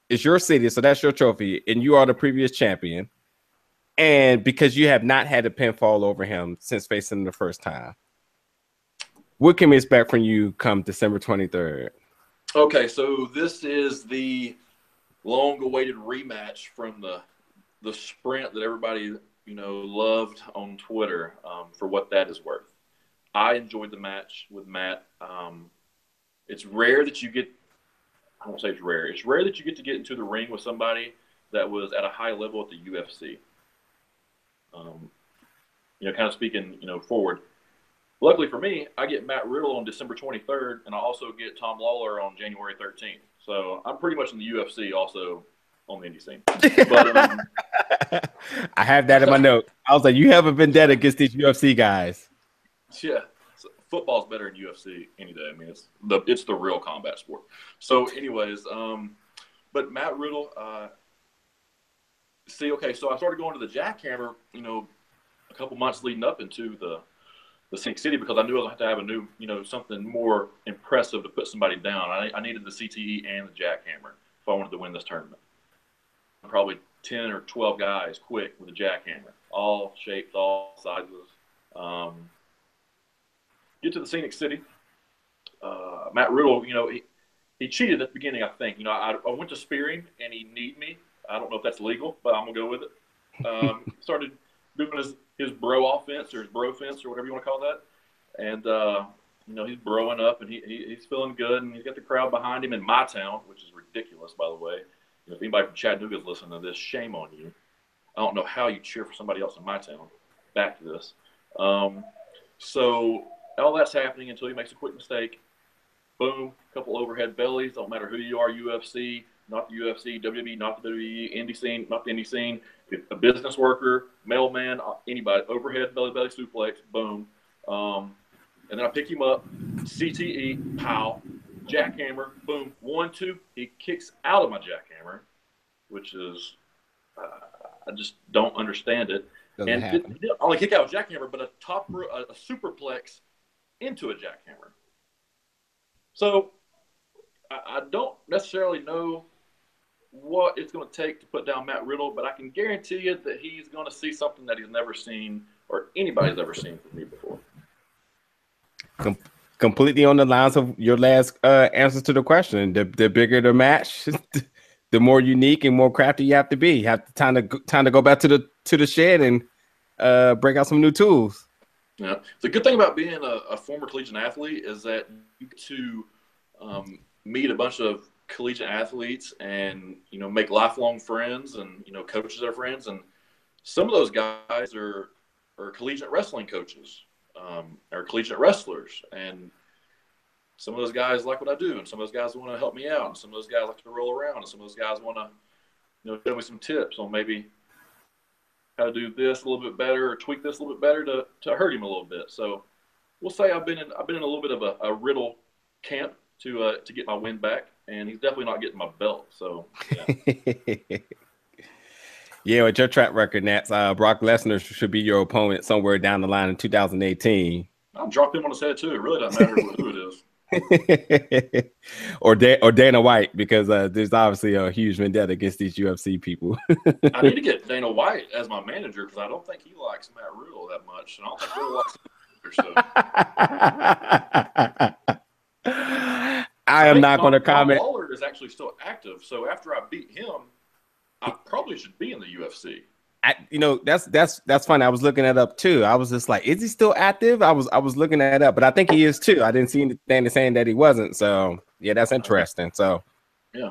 it's your city, so that's your trophy, and you are the previous champion, and because you have not had a pinfall over him since facing him the first time. What can we expect from you come December 23rd? Okay, so this is the long-awaited rematch from the the sprint that everybody you know loved on Twitter um, for what that is worth. I enjoyed the match with Matt. Um, it's rare that you get. I won't say it's rare. It's rare that you get to get into the ring with somebody that was at a high level at the UFC. Um, you know, kind of speaking, you know, forward. Luckily for me, I get Matt Riddle on December 23rd, and I also get Tom Lawlor on January 13th. So I'm pretty much in the UFC also on the indie scene. But, um, I have that in my note. I was like, you have a vendetta against these UFC guys. yeah, so football's better than UFC any day. I mean, it's the it's the real combat sport. So, anyways, um, but Matt Riddle, uh, see, okay, so I started going to the jackhammer, you know, a couple months leading up into the the Scenic City because I knew I going to have a new, you know, something more impressive to put somebody down. I, I needed the CTE and the jackhammer if I wanted to win this tournament. Probably 10 or 12 guys quick with a jackhammer, all shapes, all sizes. Um, get to the Scenic City. Uh, Matt Riddle, you know, he, he cheated at the beginning, I think. You know, I, I went to spearing and he kneed me. I don't know if that's legal, but I'm going to go with it. Um, started doing his, his bro offense or his bro fence or whatever you want to call that. And, uh, you know, he's broing up and he, he, he's feeling good and he's got the crowd behind him in my town, which is ridiculous, by the way. You know, if anybody from Chattanooga is listening to this, shame on you. I don't know how you cheer for somebody else in my town. Back to this. Um, so all that's happening until he makes a quick mistake. Boom, couple overhead bellies. Don't matter who you are, UFC, not the UFC, WWE, not the WWE, indie scene, not the indie scene. A business worker, mailman, anybody, overhead belly belly suplex. Boom. Um, and then I pick him up, CTE, pow, jackhammer, boom, one, two. He kicks out of my jackhammer, which is, uh, I just don't understand it. Doesn't and happen. did- didn't only kick out a jackhammer, but a top, a, a superplex into a jackhammer. So I, I don't necessarily know what it's going to take to put down Matt Riddle, but I can guarantee you that he's going to see something that he's never seen or anybody's ever seen from me before. completely on the lines of your last uh, answers to the question. The the bigger the match, the more unique and more crafty you have to be. You have to time to time to go back to the to the shed and uh, break out some new tools. Yeah, the good thing about being a, a former collegiate athlete is that you get to um, meet a bunch of collegiate athletes and you know make lifelong friends and you know coaches are friends. And some of those guys are are collegiate wrestling coaches um, or collegiate wrestlers. And some of those guys like what I do. And some of those guys want to help me out. And some of those guys like to roll around. And some of those guys want to you know show me some tips on maybe how to do this a little bit better or tweak this a little bit better to, to hurt him a little bit. So we'll say I've been in I've been in a little bit of a, a riddle camp to uh, to get my win back and he's definitely not getting my belt. So, yeah. yeah, with your track record, Nats, uh, Brock Lesnar should be your opponent somewhere down the line in 2018. I'll drop him on his head too. It really doesn't matter who it is. or da- or Dana White because uh, there's obviously a huge vendetta against these UFC people. I need to get Dana White as my manager because I don't think he likes Matt Riddle that much, and I don't think Riddle likes him either, so. I am not going to comment. Waller is actually still active, so after I beat him, I probably should be in the UFC. I, you know, that's that's that's funny. I was looking that up too. I was just like, is he still active? I was I was looking that up, but I think he is too. I didn't see anything saying that he wasn't. So yeah, that's interesting. So yeah.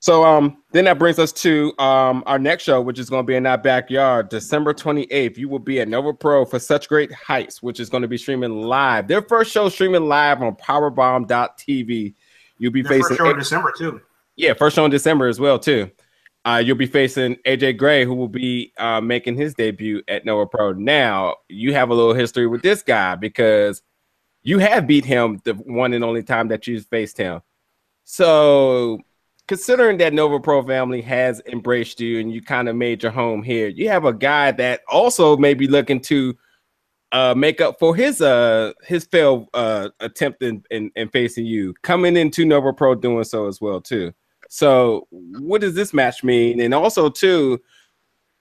So um, then that brings us to um our next show, which is going to be in our backyard, December 28th. You will be at Nova Pro for Such Great Heights, which is going to be streaming live. Their first show streaming live on Powerbomb.tv. You'll be Their facing first show in December too. Yeah, first show in December as well too. Uh, you'll be facing AJ Gray, who will be uh, making his debut at Nova Pro. Now you have a little history with this guy because you have beat him the one and only time that you faced him. So considering that Nova Pro family has embraced you and you kind of made your home here, you have a guy that also may be looking to uh, make up for his uh his failed uh attempt in, in, in facing you, coming into Nova Pro doing so as well too. So what does this match mean? And also too,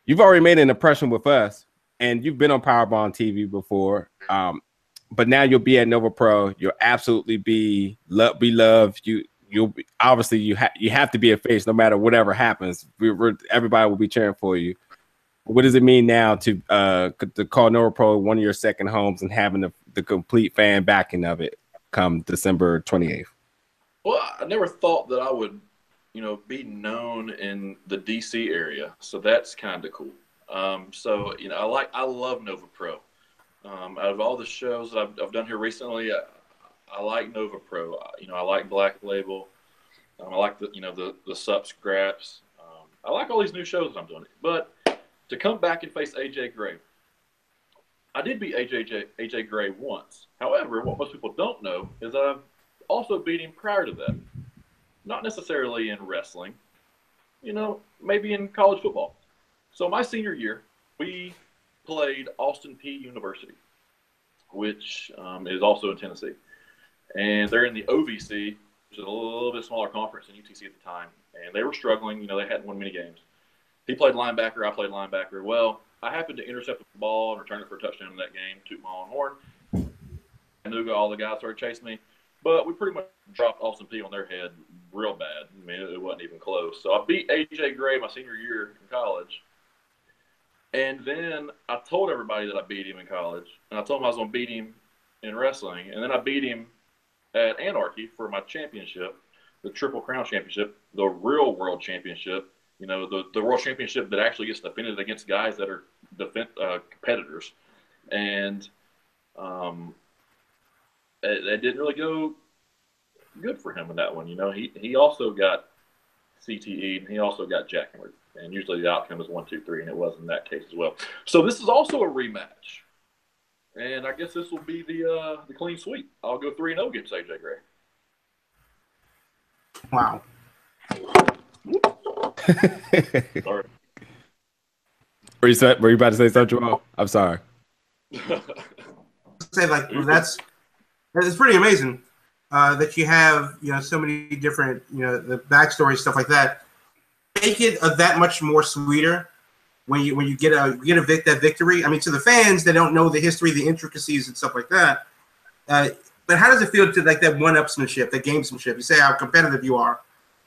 you've already made an impression with us, and you've been on Powerbomb TV before. Um, but now you'll be at Nova Pro. You'll absolutely be be loved. You you'll be, obviously you you have to be a face no matter whatever happens. We, are everybody will be cheering for you. What does it mean now to uh to call Nova Pro one of your second homes and having the, the complete fan backing of it come December twenty eighth? Well, I never thought that I would, you know, be known in the DC area, so that's kind of cool. Um, so you know, I like I love Nova Pro. Um, out of all the shows that I've, I've done here recently, I like Nova Pro. You know, I like Black Label. Um, I like the you know the the sub scraps. Um, I like all these new shows that I'm doing. But to come back and face AJ Gray, I did beat AJ AJ Gray once. However, what most people don't know is I've also beat him prior to that. Not necessarily in wrestling. You know, maybe in college football. So my senior year, we played Austin Peay University, which um, is also in Tennessee and they're in the OVC, which is a little bit smaller conference than UTC at the time. And they were struggling. You know, they hadn't won many games. He played linebacker. I played linebacker. Well, I happened to intercept the ball and return it for a touchdown in that game. Toot my own horn. Nuga, all the guys started chasing me, but we pretty much dropped Austin Peay on their head real bad. I mean, it wasn't even close. So I beat AJ Gray my senior year in college. And then I told everybody that I beat him in college, and I told him I was going to beat him in wrestling, and then I beat him at Anarchy for my championship, the Triple Crown Championship, the real World Championship. You know, the, the World Championship that actually gets defended against guys that are defend, uh, competitors. And um, it, it, didn't really go good for him in that one. You know, he, he also got CTE and he also got jackhammered. And usually the outcome is one, two, three, and it was in that case as well. So this is also a rematch. And I guess this will be the uh, the clean sweep. I'll go three and zero against AJ Gray. Wow. sorry. Were you, say, were you about to say something, Joel? I'm sorry. say like well, that's it's pretty amazing uh, that you have you know so many different you know the backstory stuff like that. Make it a, that much more sweeter when you when you get a get a vic, that victory. I mean, to the fans that don't know the history, the intricacies, and stuff like that, Uh, but how does it feel to like that one-upsmanship, that gamesmanship? You say how competitive you are.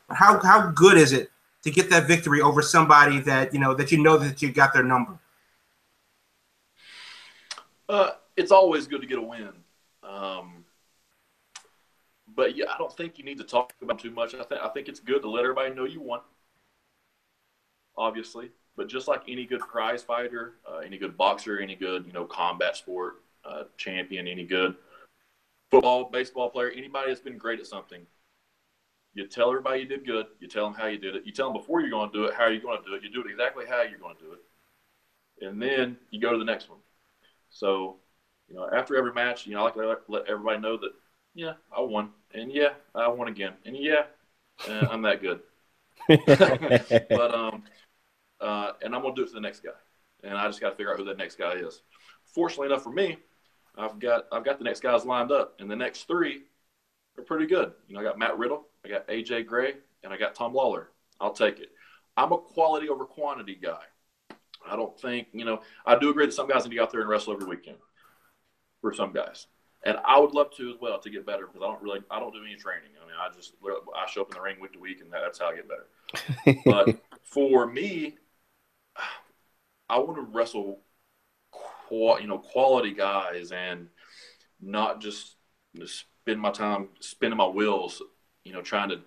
but How how good is it to get that victory over somebody that you know that you know that you got their number? Uh, it's always good to get a win. Um, but yeah, I don't think you need to talk about too much. I think I think it's good to let everybody know you won. Obviously, but just like any good prize fighter, uh, any good boxer, any good you know combat sport uh, champion, any good football, baseball player, anybody that's been great at something, you tell everybody you did good. You tell them how you did it. You tell them before you're going to do it, how you're going to do it. You do it exactly how you're going to do it, and then you go to the next one. So, you know, after every match, you know, I like to let, everybody know that, yeah, I won, and yeah, I won again, and yeah, uh, I'm that good. but um, uh, and I'm gonna do it for the next guy, and I just got to figure out who that next guy is. Fortunately enough for me, I've got I've got the next guys lined up, and the next three are pretty good. You know, I got Matt Riddle, I got AJ Gray, and I got Tom Lawlor. I'll take it. I'm a quality over quantity guy. I don't think you know. I do agree that some guys need to get out there and wrestle every weekend. For some guys, and I would love to as well to get better because I don't really I don't do any training. I mean, I just I show up in the ring week to week, and that's how I get better. but for me, I want to wrestle, you know, quality guys and not just, spend my time spinning my wheels, you know, trying to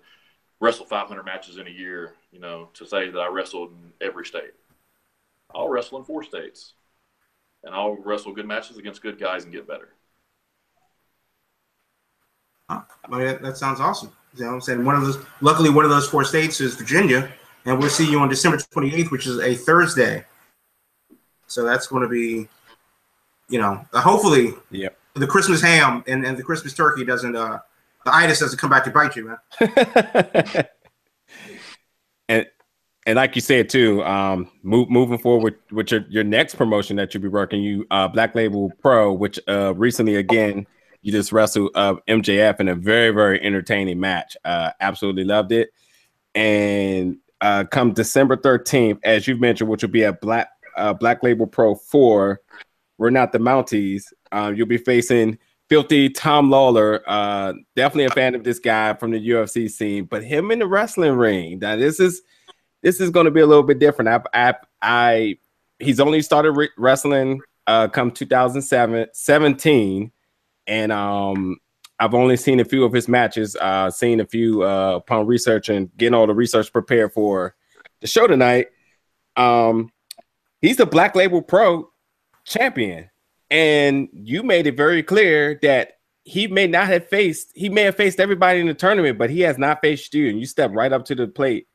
wrestle 500 matches in a year, you know, to say that I wrestled in every state. I'll wrestle in four states, and I'll wrestle good matches against good guys and get better. Huh. Mean, that, that sounds awesome. You know I'm saying? One of those, luckily, one of those four states is Virginia, and we'll see you on December 28th, which is a Thursday. So that's going to be, you know, uh, hopefully, yep. the Christmas ham and, and the Christmas turkey doesn't, uh, the itis doesn't come back to bite you, man. and and like you said too, um, move, moving forward with, your, your next promotion that you'll be working, you uh, Black Label Pro, which uh, recently again you just wrestled uh, MJF in a very very entertaining match. Uh, absolutely loved it. And uh, come December thirteenth, as you've mentioned, which will be a Black uh, Black Label Pro four, we're not the Mounties. Uh, you'll be facing Filthy Tom Lawlor. Uh, definitely a fan of this guy from the UFC scene, but him in the wrestling ring. Now this is this is going to be a little bit different. I, I, I he's only started re- wrestling uh, come 2017, and um, I've only seen a few of his matches. Uh, seen a few uh, upon research and getting all the research prepared for the show tonight. Um, he's the Black Label Pro champion, and you made it very clear that he may not have faced. He may have faced everybody in the tournament, but he has not faced you. And you step right up to the plate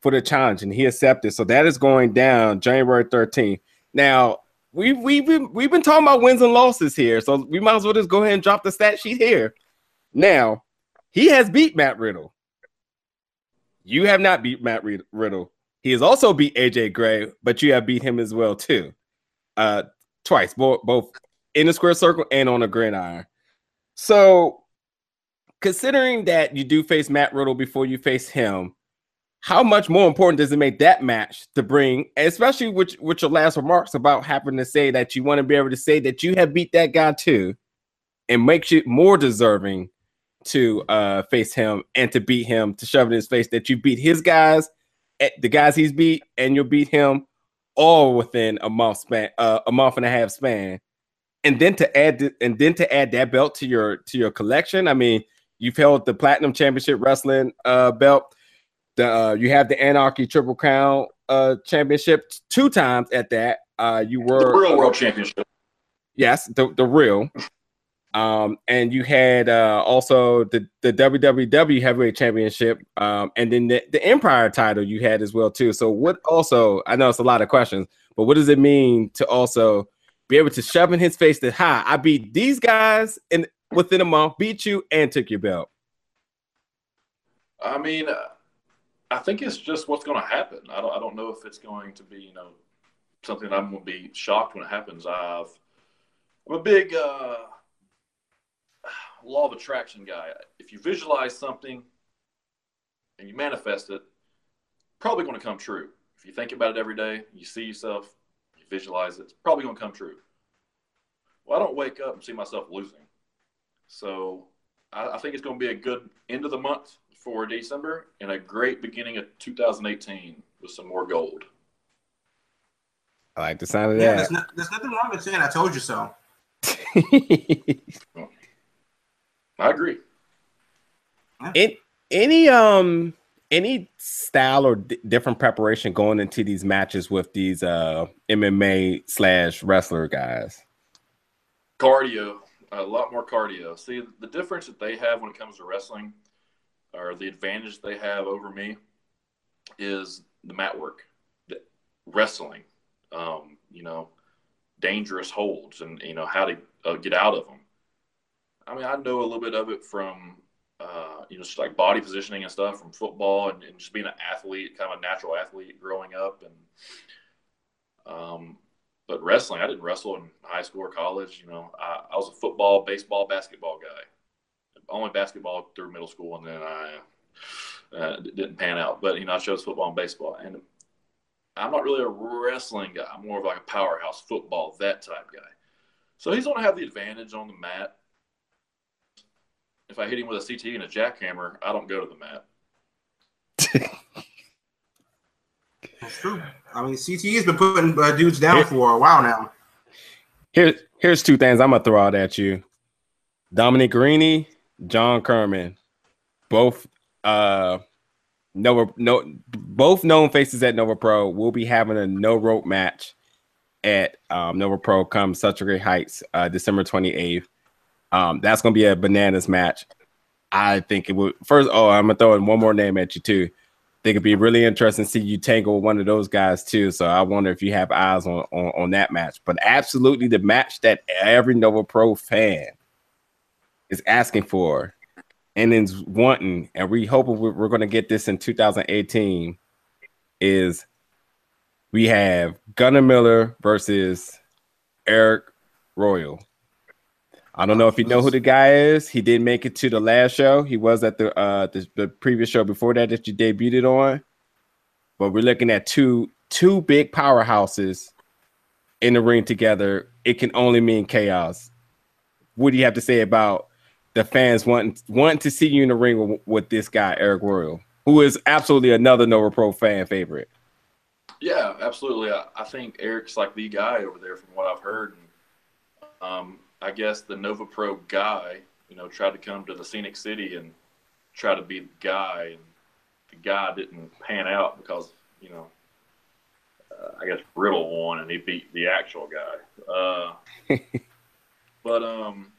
for the challenge, and he accepted. So that is going down January 13th. Now we've we've been, we've been talking about wins and losses here, so we might as well just go ahead and drop the stat sheet here. Now he has beat Matt Riddle. You have not beat Matt Riddle. He has also beat AJ Gray, but you have beat him as well too, uh, twice, both both in the square circle and on a gridiron. So, considering that you do face Matt Riddle before you face him, how much more important does it make that match to bring, especially with, with your last remarks about having to say that you want to be able to say that you have beat that guy too, and makes you more deserving to uh face him and to beat him, to shove in his face that you beat his guys, the guys he's beat, and you'll beat him all within a month span, uh, a month and a half span, and then to add the, and then to add that belt to your to your collection. I mean, you've held the platinum championship wrestling uh belt the uh, you have the Anarchy Triple Crown uh, Championship two times at that. Uh, you were the real world championship. Yes, the the real. Um, and you had uh, also the the WWW Heavyweight Championship, um, and then the, the Empire title you had as well too. So what also? I know it's a lot of questions, but what does it mean to also be able to shove in his face that hi, I beat these guys in within a month, beat you, and took your belt? I mean. Uh I think it's just what's going to happen. I don't, I don't know if it's going to be, you know, something I'm going to be shocked when it happens. I've, I'm a big uh, law of attraction guy. If you visualize something and you manifest it, probably going to come true. If you think about it every day, you see yourself, you visualize it, it's probably going to come true. Well, I don't wake up and see myself losing. So I, I think it's going to be a good end of the month for December and a great beginning of 2018 with some more gold. I like the sound of Yeah, that. there's, no, there's nothing wrong with saying "I told you so." I agree. In, any um any style or d- different preparation going into these matches with these uh MMA slash wrestler guys? Cardio, a lot more cardio. See, the difference that they have when it comes to wrestling, or the advantage they have over me, is the mat work, the wrestling. Um, you know, dangerous holds, and you know how to uh, get out of them. I mean, I know a little bit of it from, uh, you know, just like body positioning and stuff from football and, and just being an athlete, kind of a natural athlete growing up. And, um, but wrestling, I didn't wrestle in high school or college. You know, I, I was a football, baseball, basketball guy. Only basketball through middle school, and then I uh, didn't pan out. But you know, I chose football and baseball, and I'm not really a wrestling guy. I'm more of like a powerhouse football, that type guy. So he's going to have the advantage on the mat. If I hit him with a CT and a jackhammer, I don't go to the mat. That's true. I mean, CTE has been putting uh, dudes down for a while now. Here, here's two things I'm gonna throw out at you. Dominic Garrini, John Kerman, both uh Nova no both known faces at Nova Pro will be having a no rope match at um, Nova Pro come such a great heights uh December 28th. Um that's gonna be a bananas match. I think it would first oh I'm gonna throw in one more name at you too. think it'd be really interesting to see you tangle with one of those guys too. So I wonder if you have eyes on, on, on that match. But absolutely the match that every Nova Pro fan is asking for and is wanting, and we hope we're, to get this in 2018, is we have Gunner Miller versus Eric Royal. I don't know if you know who the guy is. He did make it to the last show. He was at the uh the, the previous show before that that you debuted on. But we're looking at two two big powerhouses in the ring together. It can only mean chaos. What do you have to say about the fans wanting wanting to see you in the ring with, with this guy, Eric Royal, who is absolutely another Nova Pro fan favorite? Yeah, absolutely. I, I think Eric's like the guy over there from what I've heard. And, um, I guess the Nova Pro guy, you know, tried to come to the Scenic City and try to be the guy, and the guy didn't pan out because you know, uh, I guess Riddle won and he beat the actual guy. Uh, but um,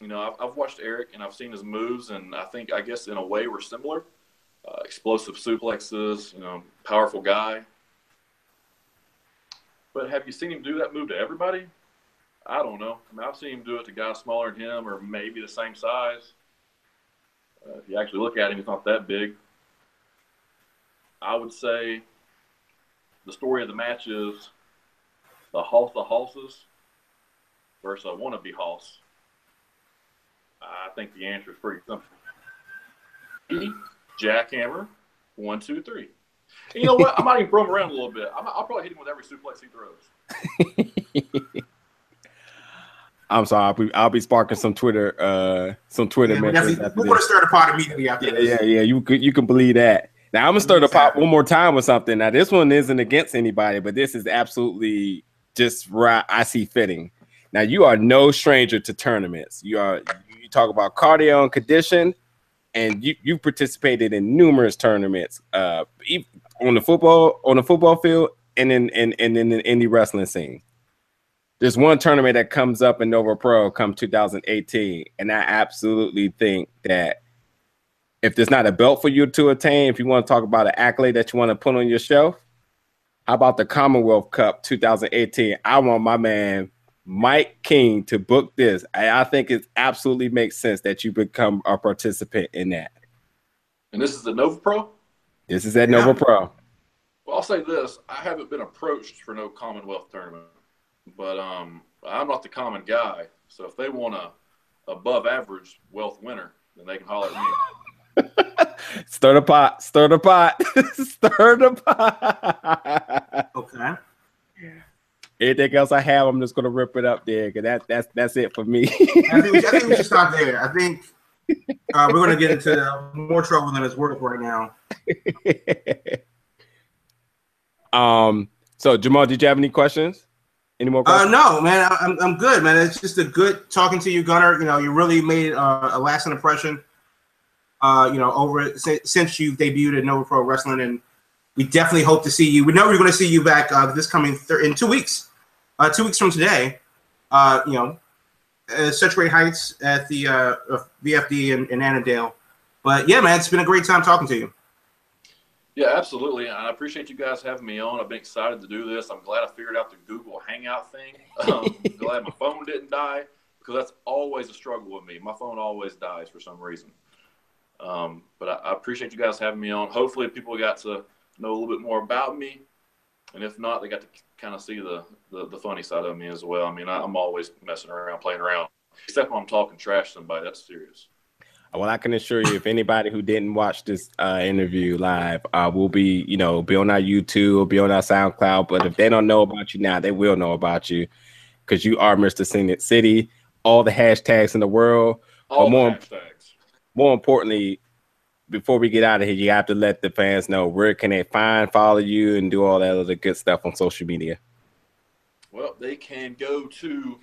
you know, I've, I've watched Eric and I've seen his moves, and I think I guess in a way we're similar. Uh, explosive suplexes, you know, powerful guy. But have you seen him do that move to everybody? I don't know. I mean, I've seen him do it to guys smaller than him or maybe the same size. Uh, if you actually look at him, he's not that big. I would say the story of the match is the Hoss of Hosses versus a wannabe Hoss. I think the answer is pretty simple. E, Jackhammer, one, two, three. And you know what? I might even throw him around a little bit. I'm, I'll probably hit him with every suplex he throws. I'm sorry, I'll be, I'll be sparking some Twitter, uh, some Twitter Yeah, we mentions. definitely- after we're going to start a pot immediately after Yeah, this. yeah, yeah. You could you can believe that. Now I'm gonna stir the pot one more time with something. Now this one isn't against anybody, but this is absolutely just right. I see fitting. Now you are no stranger to tournaments. You are you talk about cardio and condition, and you you participated in numerous tournaments, uh, on the football on the football field and in and in, in, in the indie wrestling scene. There's one tournament that comes up in Nova Pro come 2018, and I absolutely think that if there's not a belt for you to attain, if you want to talk about an accolade that you want to put on your shelf, how about the Commonwealth Cup 2018? I want my man Mike King to book this. I, I think it absolutely makes sense that you become a participant in that. And this is the Nova Pro? This is at Nova Pro. Well, I'll say this: I haven't been approached for no Commonwealth tournament, but um, I'm not the common guy. So if they want a above average wealth winner, then they can holler at me. Stir the pot, stir the pot, stir the pot. Okay. Yeah. Anything else I have, I'm just gonna rip it up there because that that's that's it for me. I think, we, I think we should stop there. I think uh, we're going to get into more trouble than it's worth right now. um. So Jamal, did you have any questions? Any more Uh, no, man, I- I'm, I'm good, man. It's just a good talking to you, Gunner. You know, you really made uh, a lasting impression. Uh, you know, over since, since you debuted at Nova Pro Wrestling, and we definitely hope to see you. We know we're going to see you back uh, this coming in two weeks, uh, two weeks from today. Uh, you know, uh, such great heights at the uh, VFD in, in Annandale. But yeah, man, it's been a great time talking to you. Yeah, absolutely. And I appreciate you guys having me on. I've been excited to do this. I'm glad I figured out the Google Hangout thing. Um, glad my phone didn't die because that's always a struggle with me. My phone always dies for some reason. Um, but I, I appreciate you guys having me on. Hopefully, people got to know a little bit more about me. And if not, they got to kind of see the, the, the funny side of me as well. I mean, I, I'm always messing around, playing around, except when I'm talking trash to somebody. That's serious. Well, I can assure you, if anybody who didn't watch this uh, interview live, uh, will be, you know, be on our YouTube, be on our SoundCloud. But if they don't know about you now, they will know about you because you are Mr. Scenic City. All the hashtags in the world. All but more, hashtags. more importantly, before we get out of here, you have to let the fans know where can they find, follow you, and do all that other good stuff on social media. Well, they can go to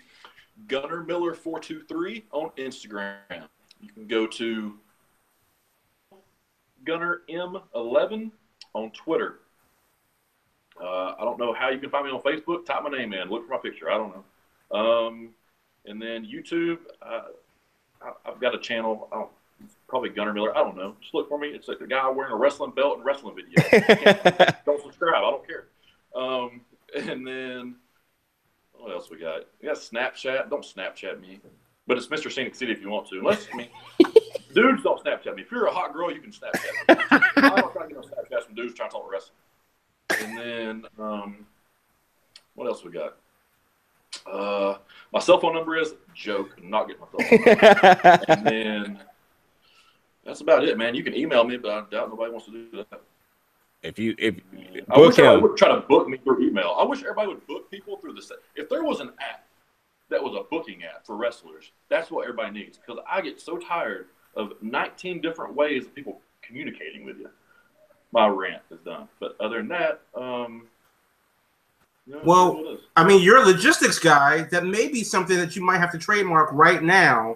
Gunner Miller four two three on Instagram. You can go to Gunner M eleven on Twitter. Uh, I don't know how you can find me on Facebook. Type my name in. Look for my picture. I don't know. Um, and then YouTube. Uh, I, I've got a channel. I don't, probably Gunner Miller. I don't know. Just look for me. It's like the guy wearing a wrestling belt and wrestling video. don't subscribe. I don't care. Um, and then what else we got? We got Snapchat. Don't Snapchat me, but it's Mr. Scenic City if you want to. Unless I mean, dudes don't Snapchat me. If you're a hot girl, you can Snapchat me. I don't try to get no Snapchats from dudes trying to talk wrestling. And then um, what else we got? Uh, my cell phone number is joke. I'm not getting my cell phone. and then that's about it, man. You can email me, but I doubt nobody wants to do that. If you if I book wish everybody him, would try to book me through email. I wish everybody would book people through the. Set. If there was an app that was a booking app for wrestlers, that's what everybody needs. Because I get so tired of 19 different ways of people communicating with you. My rant is done. But other than that, um, you know, Well, that's what it is. I mean, you're a logistics guy. That may be something that you might have to trademark right now.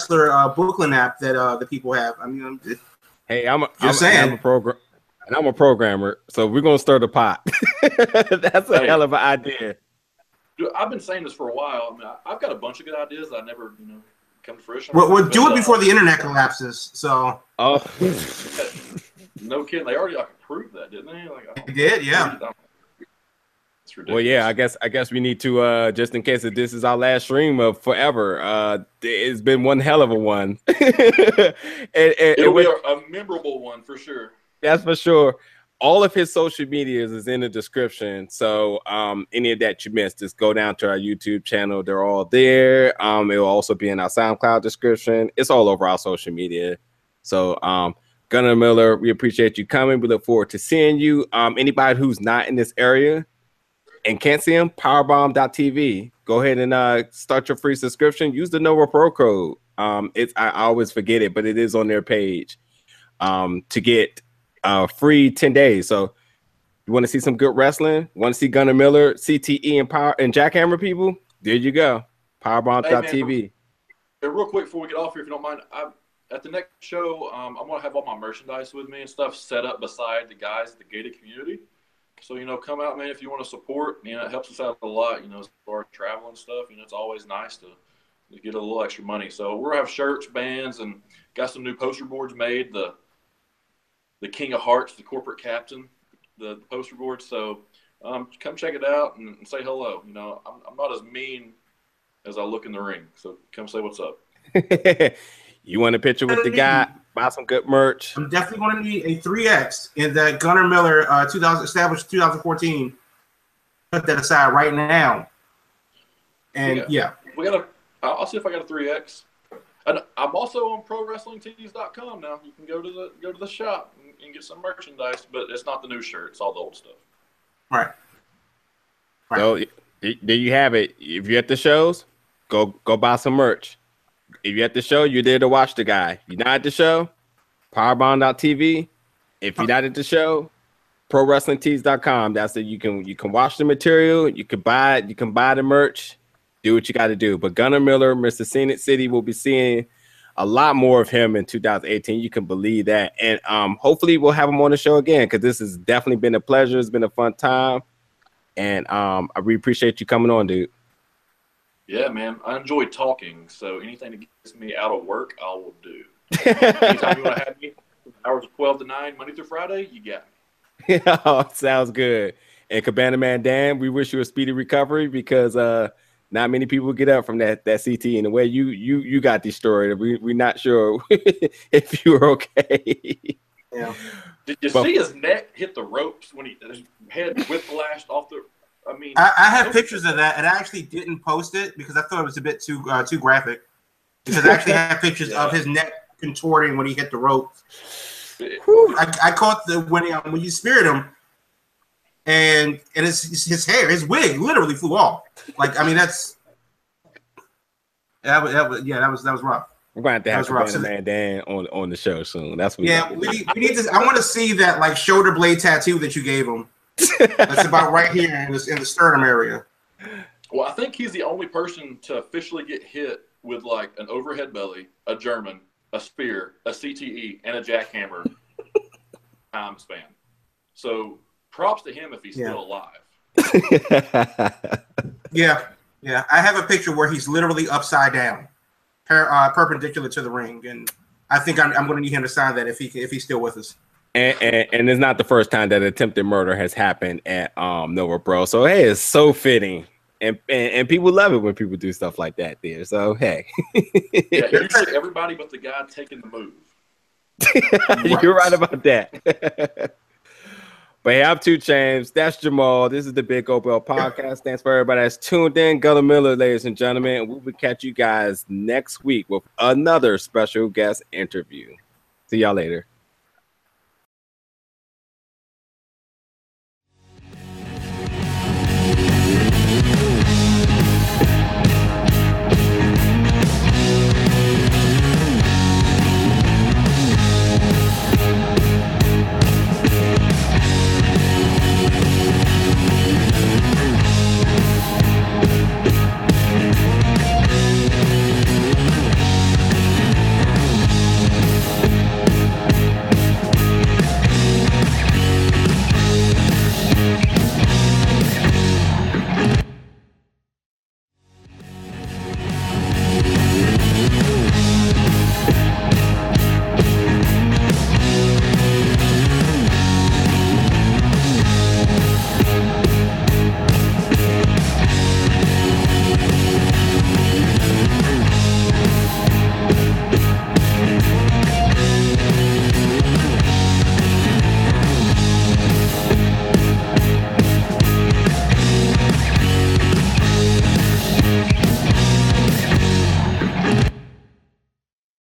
Wrestler uh, Brooklyn app that uh, the people have. I mean, it- hey, I'm a, You're I'm, saying. I'm a program, and I'm a programmer, so we're gonna stir the pot. That's a Hey. hell of an idea. Dude, I've been saying this for a while. I mean, I, I've got a bunch of good ideas that I never, you know, come to fruition. we'll, we'll do it uh, before the internet collapses. So Oh, No kidding. They already like approved that, didn't they? Like, I did, yeah. Well, yeah. I guess I guess we need to uh just in case that this is our last stream of forever. Uh, it's been one hell of a one. and, and- It'll and be with- a, a memorable one for sure. That's for sure. All of his social medias is in the description. So um, any of that you missed, just go down to our YouTube channel. They're all there. Um, it will also be in our SoundCloud description. It's all over our social media. So um, Gunner Miller, we appreciate you coming. We look forward to seeing you. Um, anybody who's not in this area and can't see him, powerbomb.tv. Go ahead and uh, start your free subscription. Use the Nova Pro code. Um, it's I always forget it, but it is on their page um, to get uh, free 10 days. So you want to see some good wrestling? Want to see Gunner Miller, CTE, and Power and Jackhammer people? There you go. Powerbomb.tv. Hey, real quick before we get off here, if you don't mind, I, at the next show, um, I'm gonna have all my merchandise with me and stuff set up beside the guys at the gated community. So you know, come out, man, if you want to support. You know, it helps us out a lot. You know, as far as travel and stuff. You know, it's always nice to, to get a little extra money. So we're gonna have shirts, bands, and got some new poster boards made. The the King of Hearts, the corporate captain, the, the poster board. So um, come check it out and, and say hello. You know, I'm, I'm not as mean as I look in the ring. So come say what's up. you want a picture with the guy? Buy some good merch. I'm definitely going to need a 3X in that Gunner Miller uh, 2000 established 2014. Put that aside right now. And Yeah. yeah, We got a. I'll I'll see if I got a three X. And I'm also on ProWrestlingTees.com now. You can go to the go to the shop and, and get some merchandise, but it's not the new shirt. It's all the old stuff. right. So there you have it. If you're at the shows, go go buy some merch. If you're at the show, you're there to watch the guy. You're not at the show, powerbomb.tv. If you're not at the show, prowrestlingtees.com. That's it. You can you can watch the material, you can buy it, you can buy the merch, do what you got to do. But Gunner Miller, Mr. Scenic City, will be seeing a lot more of him in 2018. You can believe that. And um, hopefully we'll have him on the show again because this has definitely been a pleasure. It's been a fun time. And um, I really appreciate you coming on, dude. Yeah, man. I enjoy talking, so anything that gets me out of work, I will do. Anytime you want to have me, hours of 12 to 9, Monday through Friday, you got me. Yeah, sounds good. And Cabana Man Dan, we wish you a speedy recovery because uh not many people get up from that that CT and the way you you you got destroyed. We we're not sure if you were okay. Yeah. Did you Well- see his neck hit the ropes when he his head whiplashed off the? I mean, I, I have pictures of that, and I actually didn't post it because I thought it was a bit too uh, too graphic. Because I actually have pictures of his neck contorting when he hit the rope. I, I caught the when he, when you speared him, and and his his hair, his wig, literally flew off. Like I mean, that's that was, that was yeah, that was that was rough. We're gonna have to That have was rough. Man Dan on on the show soon. That's what Yeah, we need, we need to. I want to see that like shoulder blade tattoo that you gave him. That's about right here in the, in the sternum area. Well, I think he's the only person to officially get hit with like an overhead belly, a German, a spear, a CTE, and a jackhammer time span. So props to him if he's Yeah. still alive. Yeah, yeah. I have a picture where he's literally upside down, per, uh, perpendicular to the ring, and I think I'm, I'm going to need him to sign that if he if he's still with us. and, and and it's not the first time that attempted murder has happened at um Nova Pro. So hey, it's so fitting. And, and, and people love it when people do stuff like that there. So hey. Yeah, usually everybody but the guy taking the move. You're right about that. But hey, I'm two James. That's Jamal. This is the Big Opel podcast. Thanks for everybody that's tuned in. Gunner Miller, ladies and gentlemen. We will catch you guys next week with another special guest interview. See y'all later.